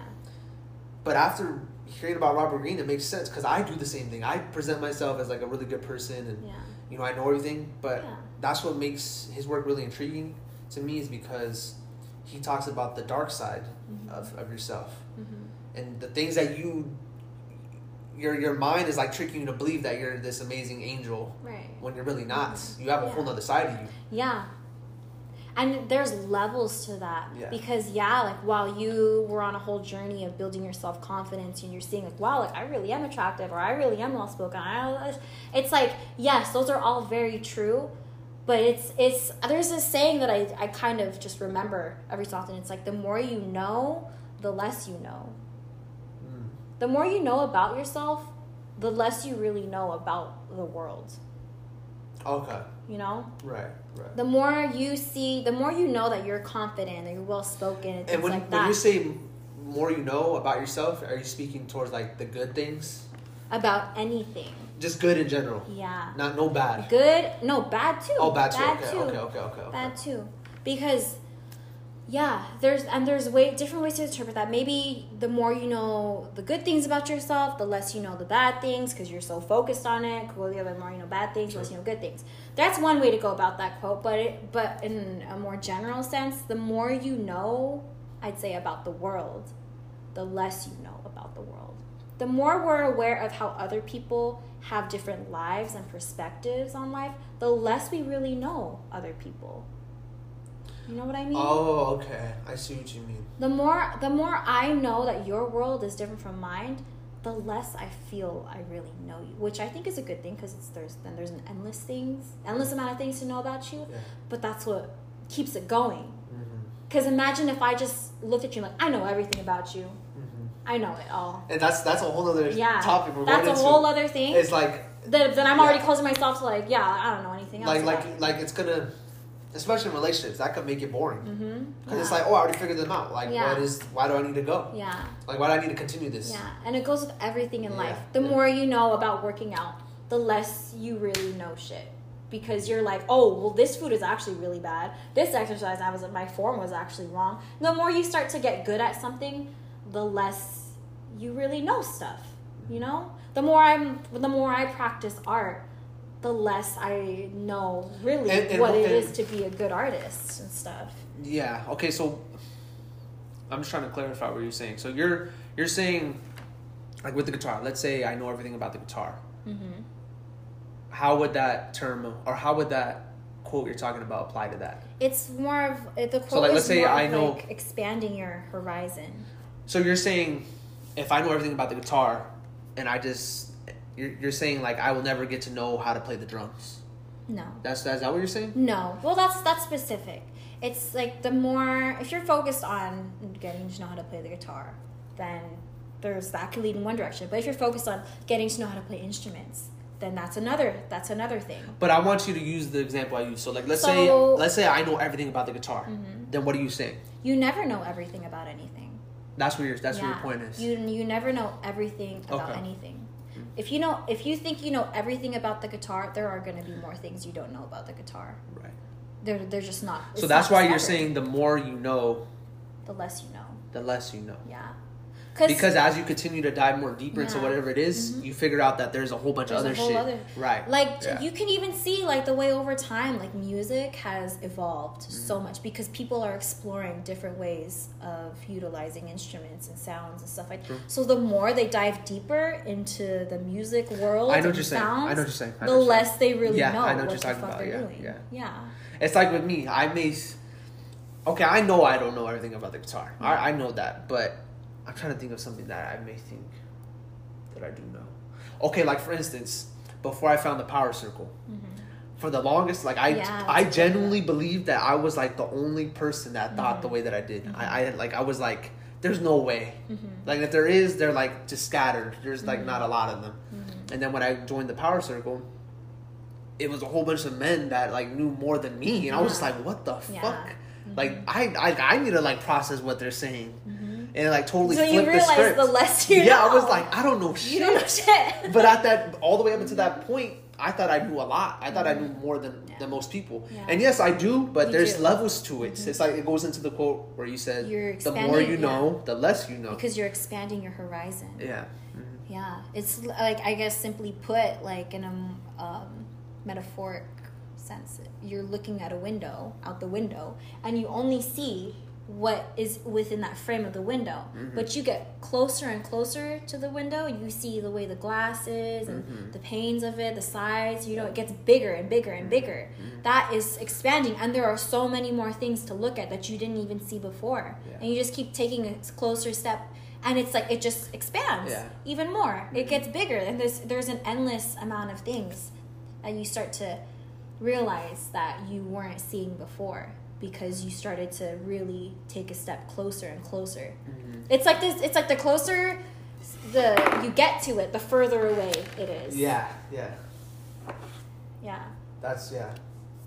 But after hearing about Robert Greene, it makes sense because I do the same thing. I present myself as like a really good person, and Yeah. you know I know everything. But Yeah. that's what makes his work really intriguing to me is because he talks about the dark side Mhm. of, of yourself hmm and the things that you your your mind is like tricking you to believe that you're this amazing angel Right. when you're really not. You have a whole other side of you. Yeah. And there's levels to that. Yeah. Because yeah, like while you were on a whole journey of building your self confidence and you're seeing like, wow, like I really am attractive or I really am well spoken. I it's like, yes, those are all very true. But it's it's there's this saying that I, I kind of just remember every so often. It's like the more you know, the less you know. Mm. The more you know about yourself, the less you really know about the world. Okay. You know? Right. Right. the more you see, the more you know that you're confident, that you're well spoken, and and when, like when you say more you know about yourself, are you speaking towards like the good things? about anything. Just good in general. Yeah, Not no bad. good. No, bad too. Oh, bad too. Bad okay, too. okay, okay, okay, okay. Bad too, because yeah, there's and there's way different ways to interpret that. Maybe the more you know the good things about yourself, the less you know the bad things because you're so focused on it. Cool, the other more you know bad things, the less you know good things. That's one way to go about that quote. But it, but in a more general sense, the more you know, I'd say about the world, the less you know about the world. The more we're aware of how other people have different lives and perspectives on life, the less we really know other people. You know what I mean? Oh, okay. I see what you mean. The more the more I know that your world is different from mine, the less I feel I really know you, which I think is a good thing because it's there's then there's an endless things, endless amount of things to know about you. Yeah. But that's what keeps it going. Mm-hmm. Because imagine if I just looked at you like I know everything about you, Mm-hmm. I know it all. And that's that's a whole other Yeah, topic we're that's a into. whole other thing. It's like That then I'm already closing myself to like yeah I don't know anything else. like like like it's gonna, especially in relationships, that could make it boring. Mm-hmm. Because it's like, oh, I already figured them out. Like, Yeah. what is? Why do I need to go? yeah. Like, why do I need to continue this? Yeah, and it goes with everything in Yeah, life. The yeah. more you know about working out, the less you really know shit. Because you're like, oh, well, this food is actually really bad. This exercise, I was my form was actually wrong. The more you start to get good at something, the less you really know stuff. You know, the more I'm, the more I practice art, the less I know really And- and- what it and- is to be a good artist and stuff. Yeah. Okay. So I'm just trying to clarify what you're saying. So you're you're saying, like with the guitar. Let's say I know everything about the guitar. Mm-hmm. How would that term or how would that quote you're talking about apply to that? It's more of the quote like, let's say I know- like expanding your horizon. So you're saying, if I know everything about the guitar, and I just you're, you're saying like I will never get to know how to play the drums. No. That's that's that what you're saying? No. Well, that's that's specific. It's like the more if you're focused on getting to know how to play the guitar, then there's that could lead in one direction. But if you're focused on getting to know how to play instruments, then that's another that's another thing. But I want you to use the example I use. So like let's say let's say I know everything about the guitar. Mhm. Then what are you saying? You never know everything about anything. That's where your that's what Yeah. your point is. You you never know everything about Okay. anything. Mm-hmm. If you know if you think you know everything about the guitar, there are going to be more things you don't know about the guitar. right. They're they're just not. So that's not why you're saying the more you know, the less you know. the less you know. Yeah. Because as you continue to dive more deeper into whatever it is, Mhm. you figure out that there's a whole bunch There's of other shit. other- right. like Yeah. you can even see like the way over time like music has evolved so Mm-hmm. much because people are exploring different ways of utilizing instruments and sounds and stuff like True. so the more they dive deeper into the music world I know what you're saying. I know what you're saying. The you're less they really Yeah, know I know what what you're talking about. Yeah, doing yeah. yeah It's like with me. I may, okay, I know I don't know everything about the guitar. I, I know that, but I'm trying to think of something that I may think that I do know. Okay, like for instance, before I found the power circle, for the longest, like I, Mm-hmm. Yeah, I genuinely believed that I was like the only person that thought Mm-hmm. the way that I did. I, I like I was like, there's no way. Mm-hmm. Like if there is, they're like just scattered. There's like not a lot of them. Mm-hmm. And then when I joined the power circle, it was a whole bunch of men that like knew more than me, and I was just like, what the Yeah. fuck? Like I, I I need to like process what they're saying, and like totally Mm-hmm. So you realize the script. the less you know. yeah, I was like, I don't know shit. you don't know shit. but at that, all the way up until that point, I thought I knew a lot. I thought I knew more than, Yeah. than most people. Yeah. And yes, I do, but You there's do. Mm-hmm. levels to it. It's like it goes into the quote where you said, "The more you know, the less you know." because you're expanding your horizon. yeah. Yeah, it's like I guess simply put, like in a um, metaphoric sense, you're looking at a window out the window, and you only see what is within that frame of the window. Mm-hmm. But you get closer and closer to the window, you see the way the glass is and mm-hmm. the panes of it, the sides. You know, it gets bigger and bigger and bigger. Mm-hmm. That is expanding, and there are so many more things to look at that you didn't even see before, Yeah. and you just keep taking a closer step. And it's like it just expands Yeah. even more. It gets bigger, and there's there's an endless amount of things that you start to realize that you weren't seeing before because you started to really take a step closer and closer. Mm-hmm. It's like this. It's like the closer the you get to it, the further away it is. Yeah, yeah. Yeah. That's yeah.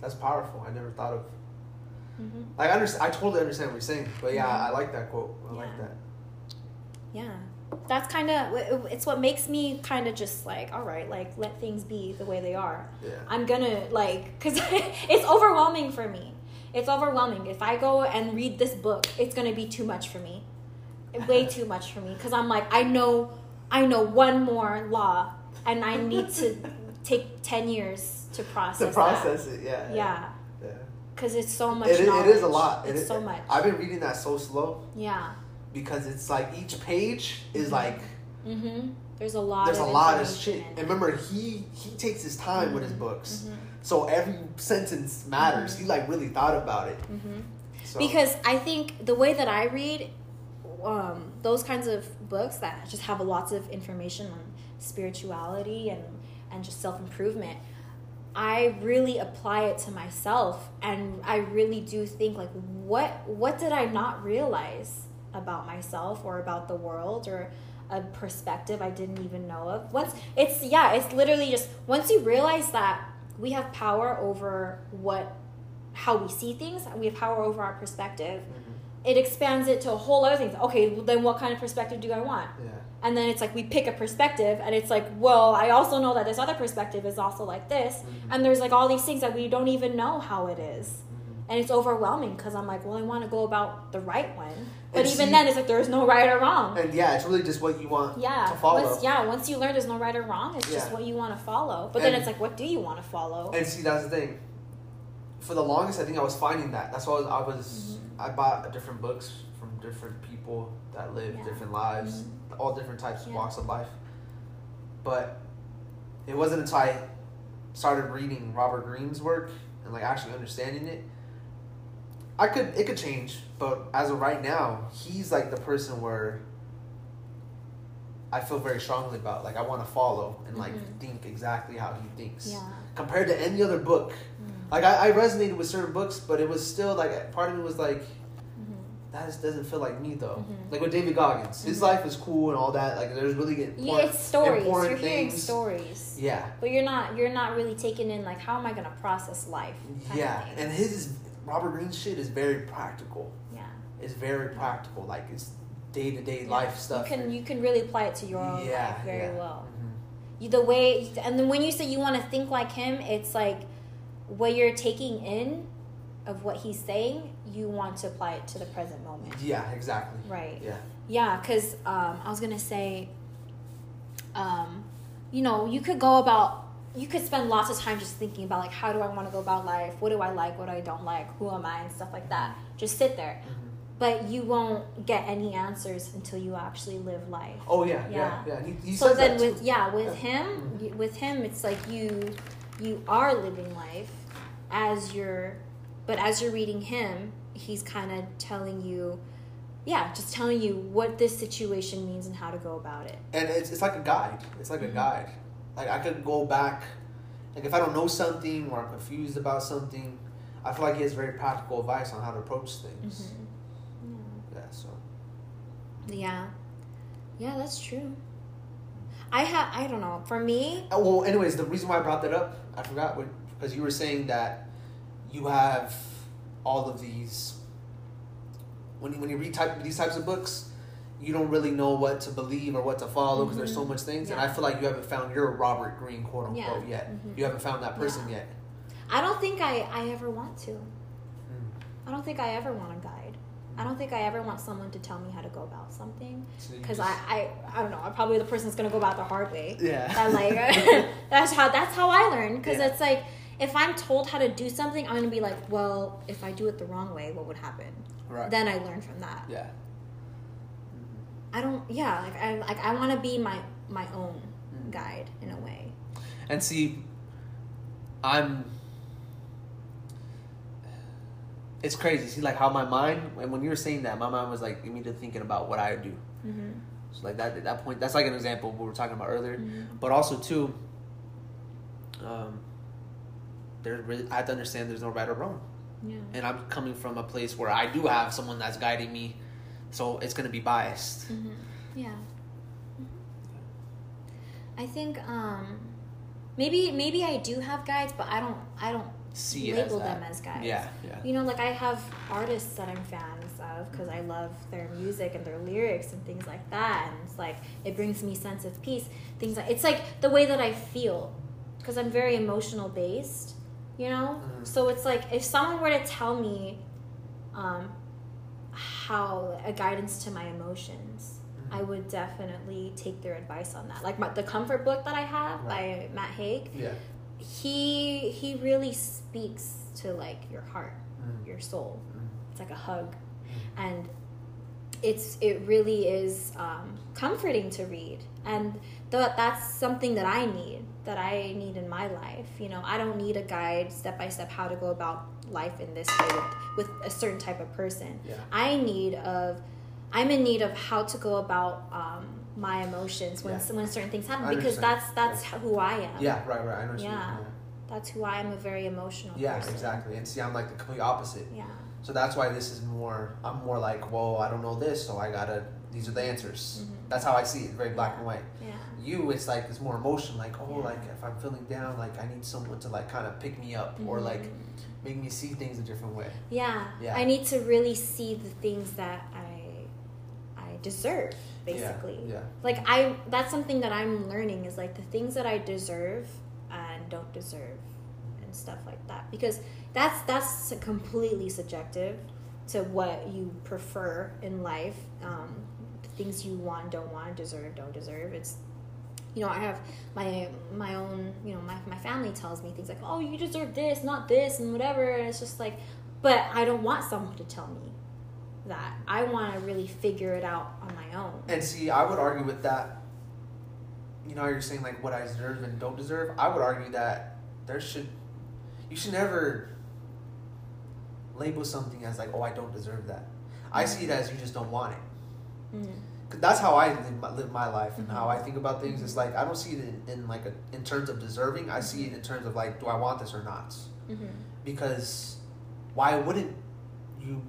That's powerful. I never thought of. hmm Like I understand. I totally understand what you're saying. But yeah, Mhm. I like that quote. I like that. Yeah. That's kind of it's what makes me kind of just like all right, like let things be the way they are. Yeah. I'm gonna like because it's overwhelming for me. It's overwhelming. If I go and read this book, it's gonna be too much for me, way too much for me. Because I'm like, I know, I know one more law, and I need to take ten years to process. To process it, yeah. That. Yeah, Yeah. because it's so much. It, is- it is a lot. It It's is- so much. I've been reading that so slow yeah. because it's like each page is like Mm-hmm. There's a lot. there's a lot of shit. And remember, he he takes his time with his Mhm. books, Mhm. So every sentence matters. He like really thought about it. Mhm. So, because I think the way that I read um, those kinds of books that just have lots of information on spirituality and and just self improvement, I really apply it to myself, and I really do think like, what what did I not realize about myself or about the world or a perspective I didn't even know of. Once it's yeah, it's literally just once you realize that we have power over what how we see things, we have power over our perspective. Mhm. It expands it to a whole other thing. Okay, well, then what kind of perspective do I want? yeah, And then it's like we pick a perspective, and it's like, well, I also know that this other perspective is also like this, Mhm. and there's like all these things that we don't even know how it is, Mhm. And it's overwhelming because I'm like, well, I want to go about the right one, but And even see- then, it's like there's no right or wrong. and yeah, it's really just what you want Yeah, to follow. once yeah, once you learn there's no right or wrong, it's just what you want to follow. But then it's like, what do you want to follow? And see, that's the thing. For the longest, I think I was finding that. That's why I was. I bought different books from different people that live Mm-hmm. Yeah. different lives, all different types of Yeah. walks of life. But it wasn't until I started reading Robert Greene's work and like actually understanding it. I could it could change, but as of right now, he's like the person where I feel very strongly about. Like I want to follow and like Mhm. think exactly how he thinks Yeah. compared to any other book. Mm. Like I, I resonated with certain books, but it was still like part of me was like, Mhm. that just doesn't feel like me though. Mhm. Like with David Goggins, his Mhm. life is cool and all that. Like there's really good. Yeah, it's stories. You're important hearing things. stories, Yeah, but you're not you're not really taking in like how am I gonna process life? yeah, and his Robert Greene's shit is very practical. yeah. It's very practical. Like it's day to day life stuff. You can you can really apply it to your own Yeah, life very yeah. well. Mhm. You, the way and then when you say you want to think like him, it's like what you're taking in of what he's saying. You want to apply it to the present moment, Yeah, exactly. right? Yeah. Yeah, because um, I was gonna say, um, you know, you could go about, you could spend lots of time just thinking about like, how do I want to go about life? What do I like? What I don't like? Who am I? And stuff like that. Just sit there, Mhm. but you won't get any answers until you actually live life. Oh yeah, yeah, Yeah. yeah. He, he so then, with too. yeah, with Yeah. him, Mhm. y- with him, it's like you, you are living life as you're, but as you're reading him, he's kind of telling you, yeah, just telling you what this situation means and how to go about it. and it's, it's like a guide. It's like a Mhm. guide. Like I could go back, like if I don't know something or I'm confused about something, I feel like he has very practical advice on how to approach things. Mhm. Yeah. So Yeah. Yeah, that's true. I have, I don't know. For me, Uh, well, anyways, the reason why I brought that up, I forgot what because you were saying that you have all of these. When you, when you read type these types of books, you don't really know what to believe or what to follow because there's so Mhm. much things, and I feel like you haven't found your Robert Greene quote unquote Yeah. yet. Mhm. You haven't found that person Yeah. yet. I don't think I, I ever want to. Mm. I don't think I ever want a guide. I don't think I ever want someone to tell me how to go about something. Because just- I, I, I don't know. I'm probably the person that's gonna go about the hard way. Yeah. And like, that's how that's how I learn. Because Yeah. it's like, if I'm told how to do something, I'm gonna be like, well, if I do it the wrong way, what would happen? right. Then I learn from that. yeah. I don't. Yeah. Like I like I want to be my my own Mhm. guide in a way. And see, I'm. It's crazy. See, like how my mind, and when you were saying that, my mind was like immediately thinking about what I do. Mm-hmm. So like that, at that point, that's like an example of what we were talking about earlier. Mhm. But also too, um, there's really I have to understand there's no right or wrong, Yeah. and I'm coming from a place where I do have someone that's guiding me, so it's gonna be biased. hmm Yeah. Mhm. I think um, maybe maybe I do have guides, but I don't I don't See label as that. them as guides. Yeah, yeah. You know, like I have artists that I'm fans of because I love their music and their lyrics and things like that, and it's like it brings me sense of peace. Things like it's like the way that I feel because I'm very emotional based. You know, Mhm. so it's like if someone were to tell me um, how a guidance to my emotions. Mhm. I would definitely take their advice on that. Like my, the comfort book that I have by Matt Haig, Yeah. he he really speaks to like your heart, Mhm. your soul. Mhm. It's like a hug, Mhm. and it's it really is um, comforting to read, and th- that's something that I need that I need in my life. You know, I don't need a guide step by step how to go about life in this way with, with a certain type of person. Yeah. I need of I'm in need of how to go about um, my emotions when Yeah. when certain things happen because understand. that's that's who I am. Yeah, right, right. I know what. Yeah. That's who I am. A very emotional. Yeah, person. exactly. And see, I'm like the complete opposite. Yeah. So that's why this is more. I'm more like, whoa, I don't know this, so I gotta. These are the answers. Mhm. That's how I see it. Very black and white. Yeah. You, it's like it's more emotion. Like, oh, Yeah. like if I'm feeling down, like I need someone to like kind of pick me up or Mhm. like make me see things a different way. Yeah. Yeah. I need to really see the things that I I deserve, basically. Yeah. Like I that's something that I'm learning is like the things that I deserve and don't deserve and stuff like that. Because that's that's completely subjective to what you prefer in life. Um, the things you want, don't want, deserve, don't deserve. It's you know, I have my my own, you know, my, my family tells me things like, Oh, you deserve this, not this and whatever and it's just like but I don't want someone to tell me that. I wanna really figure it out on my own. And see, I would argue with that. You know, you're saying like what I deserve and don't deserve. I would argue that there should, you should never label something as like, oh, I don't deserve that. I see it as you just don't want it. Mm. That's how I live my, live my life and how. I think about things. It's like I don't see it in, in like a, in terms of deserving. I see it in terms of like, do I want this or not? Mm-hmm. Because why wouldn't you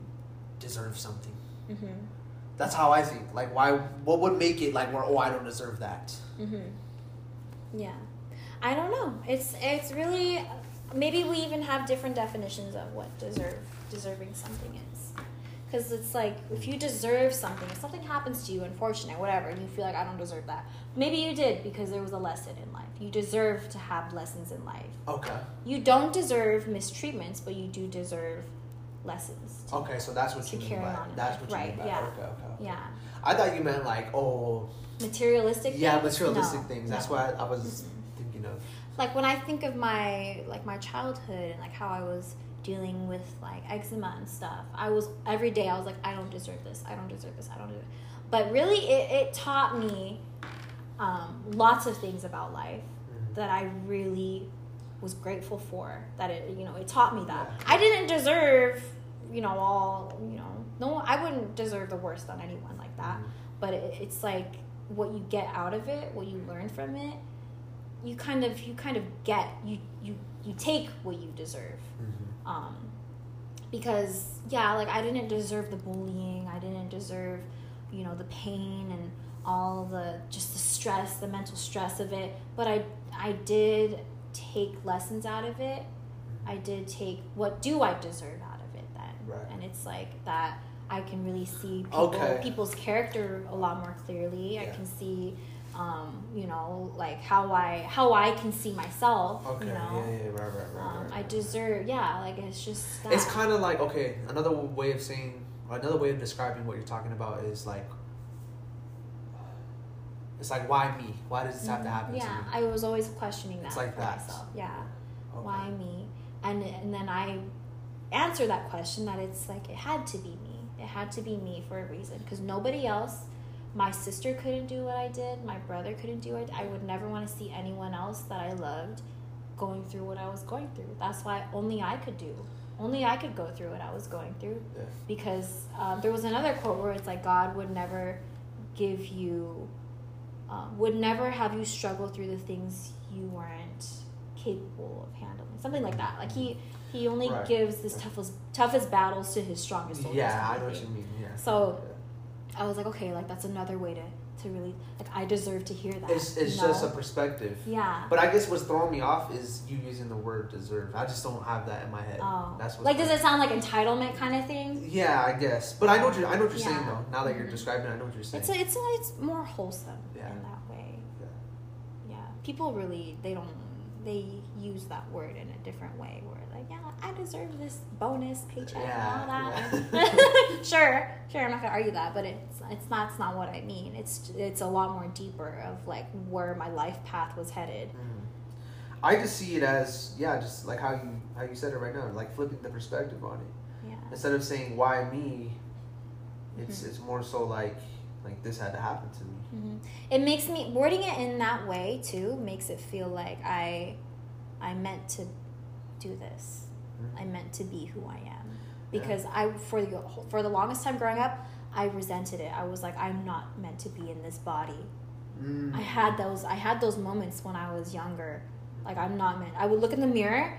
deserve something? Mm-hmm. That's how I think. Like, why? What would make it like where? Oh, I don't deserve that. Mm-hmm. Yeah, I don't know. It's it's really maybe we even have different definitions of what deserve deserving something is. Because it's like if you deserve something, if something happens to you, unfortunate, whatever, and you feel like I don't deserve that, maybe you did because there was a lesson in life. You deserve to have lessons in life. Okay. You don't deserve mistreatments, but you do deserve lessons. Okay, so that's what To you mean by that's what you Right, mean by yeah. okay, okay, okay. Yeah, I thought you meant like oh materialistic. yeah things? materialistic No, things. That's no. what I, was Mm-mm. thinking of. like when I think of my like my childhood and like how I was dealing with like eczema and stuff, I was every day I was like, I don't deserve this, I don't deserve this, I don't deserve. But really, it, it taught me um, lots of things about life Mhm. that I really was grateful for. That it you know it taught me that Yeah. I didn't deserve you know all you know no I wouldn't deserve the worst on anyone like that. Mhm. But it, it's like what you get out of it, what you learn from it. You kind of you kind of get you you you take what you deserve. Mhm. Um, because yeah, like I didn't deserve the bullying. I didn't deserve, you know, the pain and all the just the stress, the mental stress of it. But I I did take lessons out of it. I did take what do I deserve out of it then? Right. And it's like that I can really see people, Okay. people's character a lot more clearly. I can see um, you know, like how I how I can see myself. Okay. You know. Yeah, yeah, right, right, right. Um, right, I deserve, yeah, like it's just that. It's kind of like okay. Another way of saying, another way of describing what you're talking about is like, it's like why me? Why does this have to happen Yeah, to me? Yeah, I was always questioning that It's like that. myself. Yeah, Okay. why me? And and then I answer that question that it's like it had to be me. It had to be me for a reason because nobody else. My sister couldn't do what I did. My brother couldn't do it. I would never want to see anyone else that I loved going through what I was going through. That's why only I could do. Only I could go through what I was going through Yeah. because um, there was another quote where it's like God would never give you, um, would never have you struggle through the things you weren't capable of handling, something like that. Like he he only Right. gives his toughest toughest battles to his strongest soldiers. Yeah, I know what you mean. Yeah. So I was like, okay, like that's another way to to really like I deserve to hear that. It's it's just a perspective. yeah. But I guess what's throwing me off is you using the word deserve. I just don't have that in my head. Oh, That's like does it sound like entitlement kind of thing? Yeah, I guess. But I know what you're, I know what you're saying though. Now that you're Mhm. describing, it, I know what you're saying. It's a, it's a, it's more wholesome Yeah. in that way. Yeah. Yeah, people really they don't they use that word in a different way. Yeah, I deserve this bonus paycheck Yeah, and all that. sure, sure, I'm not gonna argue that, but it's it's not it's not what I mean. It's it's a lot more deeper of like where my life path was headed. Mhm. I just see it as yeah, just like how you how you said it right now, like flipping the perspective on it. Yeah, Instead of saying why me, it's Mhm. it's more so like like this had to happen to me. hmm it makes me wording it in that way too makes it feel like I I meant to do this. Mhm. I meant to be who I am because I for the for the longest time growing up I resented it. I was like I'm not meant to be in this body. Mm. I had those I had those moments when I was younger. Like I'm not meant. I would look in the mirror,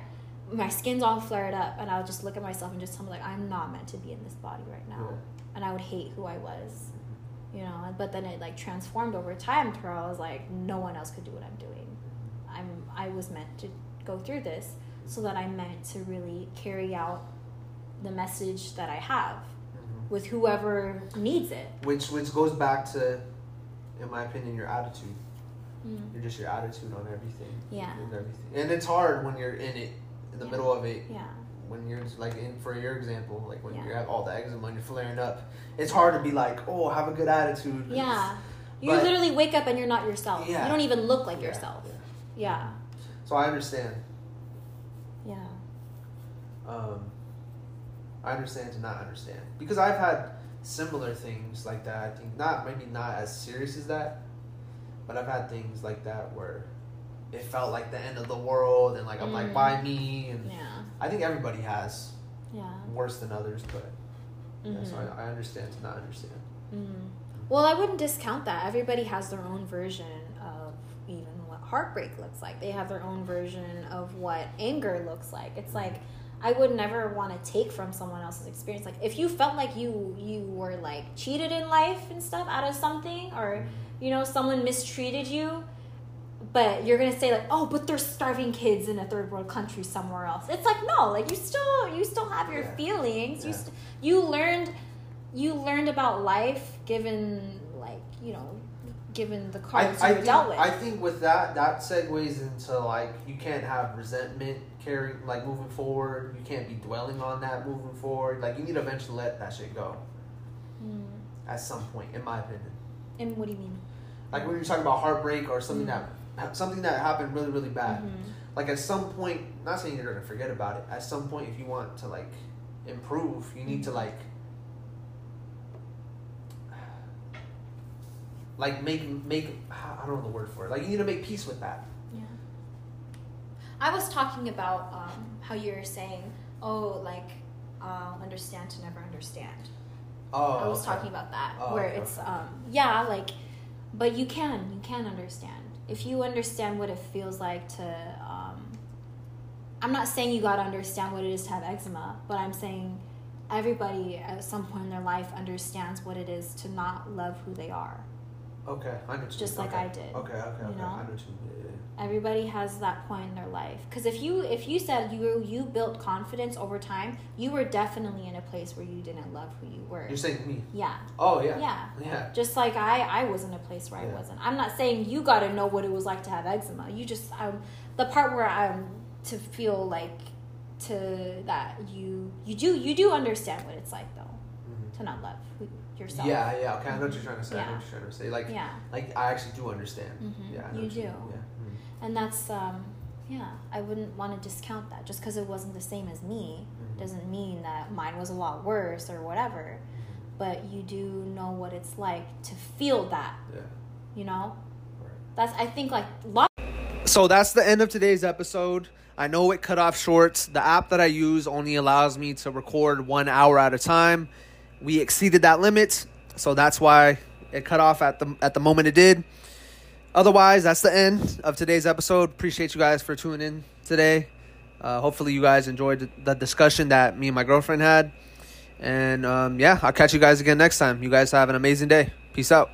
my skin's all flared up, and I would just look at myself and just tell me like I'm not meant to be in this body right now. Yeah. And I would hate who I was, you know. But then it like transformed over time to where I was like, no one else could do what I'm doing. I'm I was meant to go through this so that I'm meant to really carry out the message that I have Mhm. with whoever needs it. Which which goes back to, in my opinion, your attitude. Mm. You're just your attitude on everything. Yeah. And everything. And it's hard when you're in it, in the Yeah. middle of it. Yeah. When you're like in for your example, like when Yeah. you have all the eczema and you're flaring up, it's hard to be like, oh, have a good attitude. Yeah. You But- literally wake up and you're not yourself. Yeah. You don't even look like yourself. yeah. Yeah. So I understand. Um, I understand to not understand because I've had similar things like that. I think not maybe not as serious as that, but I've had things like that where it felt like the end of the world and like I'm like Mm. why me and Yeah. I think everybody has Yeah. worse than others, but yeah, so Mhm. I, I understand to not understand. Mhm. Well, I wouldn't discount that. Everybody has their own version of even what heartbreak looks like. They have their own version of what anger looks like. It's like I would never want to take from someone else's experience. Like if you felt like you you were like cheated in life and stuff out of something, or you know someone mistreated you, but you're gonna say like, oh, but there's starving kids in a third world country somewhere else. It's like no, like you still you still have your Yeah. feelings. You st- you learned you learned about life given like you know given the cards I you were think, dealt with. I think with that that segues into like you can't have resentment carrying like moving forward. You can't be dwelling on that moving forward. Like you need to eventually let that shit go Mm. at some point, in my opinion. And what do you mean? Like when you're talking about heartbreak or something Mm. that something that happened really really bad. Mhm. Like at some point, not saying you're gonna forget about it. At some point, if you want to like improve, you need to Mm-hmm. like like make make I don't know the word for it. Like you need to make peace with that. I was talking about um, how you were saying, oh, like uh, understand to never understand. Oh, I was okay. talking about that, Oh, where okay, it's okay. um yeah, like, but you can you can understand if you understand what it feels like to um. I'm not saying you gotta understand what it is to have eczema, but I'm saying everybody at some point in their life understands what it is to not love who they are. Okay, I know. Just like okay. I did, Okay, okay, you okay. know? I know you. Yeah, yeah. Everybody has that point in their life. Because if you if you said you you built confidence over time, you were definitely in a place where you didn't love who you were. You're saying me? Yeah. Oh yeah. Yeah. Yeah. Just like I, I was in a place where I wasn't. I'm not saying you got to know what it was like to have eczema. You just, um, the part where I'm to feel like to that you you do you do understand what it's like though Mhm. to not love who, yourself. Yeah, yeah. Okay, I know what you're trying to say. I know what you're trying to say. Like, Yeah. like I actually do understand. Mhm. Yeah, I know You do. mean. Yeah. Mhm. And that's um, yeah. I wouldn't want to discount that just because it wasn't the same as me Mhm. doesn't mean that mine was a lot worse or whatever. Mm-hmm. But you do know what it's like to feel that. Yeah. You know. Right. That's I think like lot. So that's the end of today's episode. I know it cut off short. The app that I use only allows me to record one hour at a time. We exceeded that limit, so that's why it cut off at the at the moment it did. Otherwise, that's the end of today's episode. Appreciate you guys for tuning in today. Uh, hopefully, you guys enjoyed the- discussion that me and my girlfriend had. And um, yeah, I'll catch you guys again next time. You guys have an amazing day. Peace out.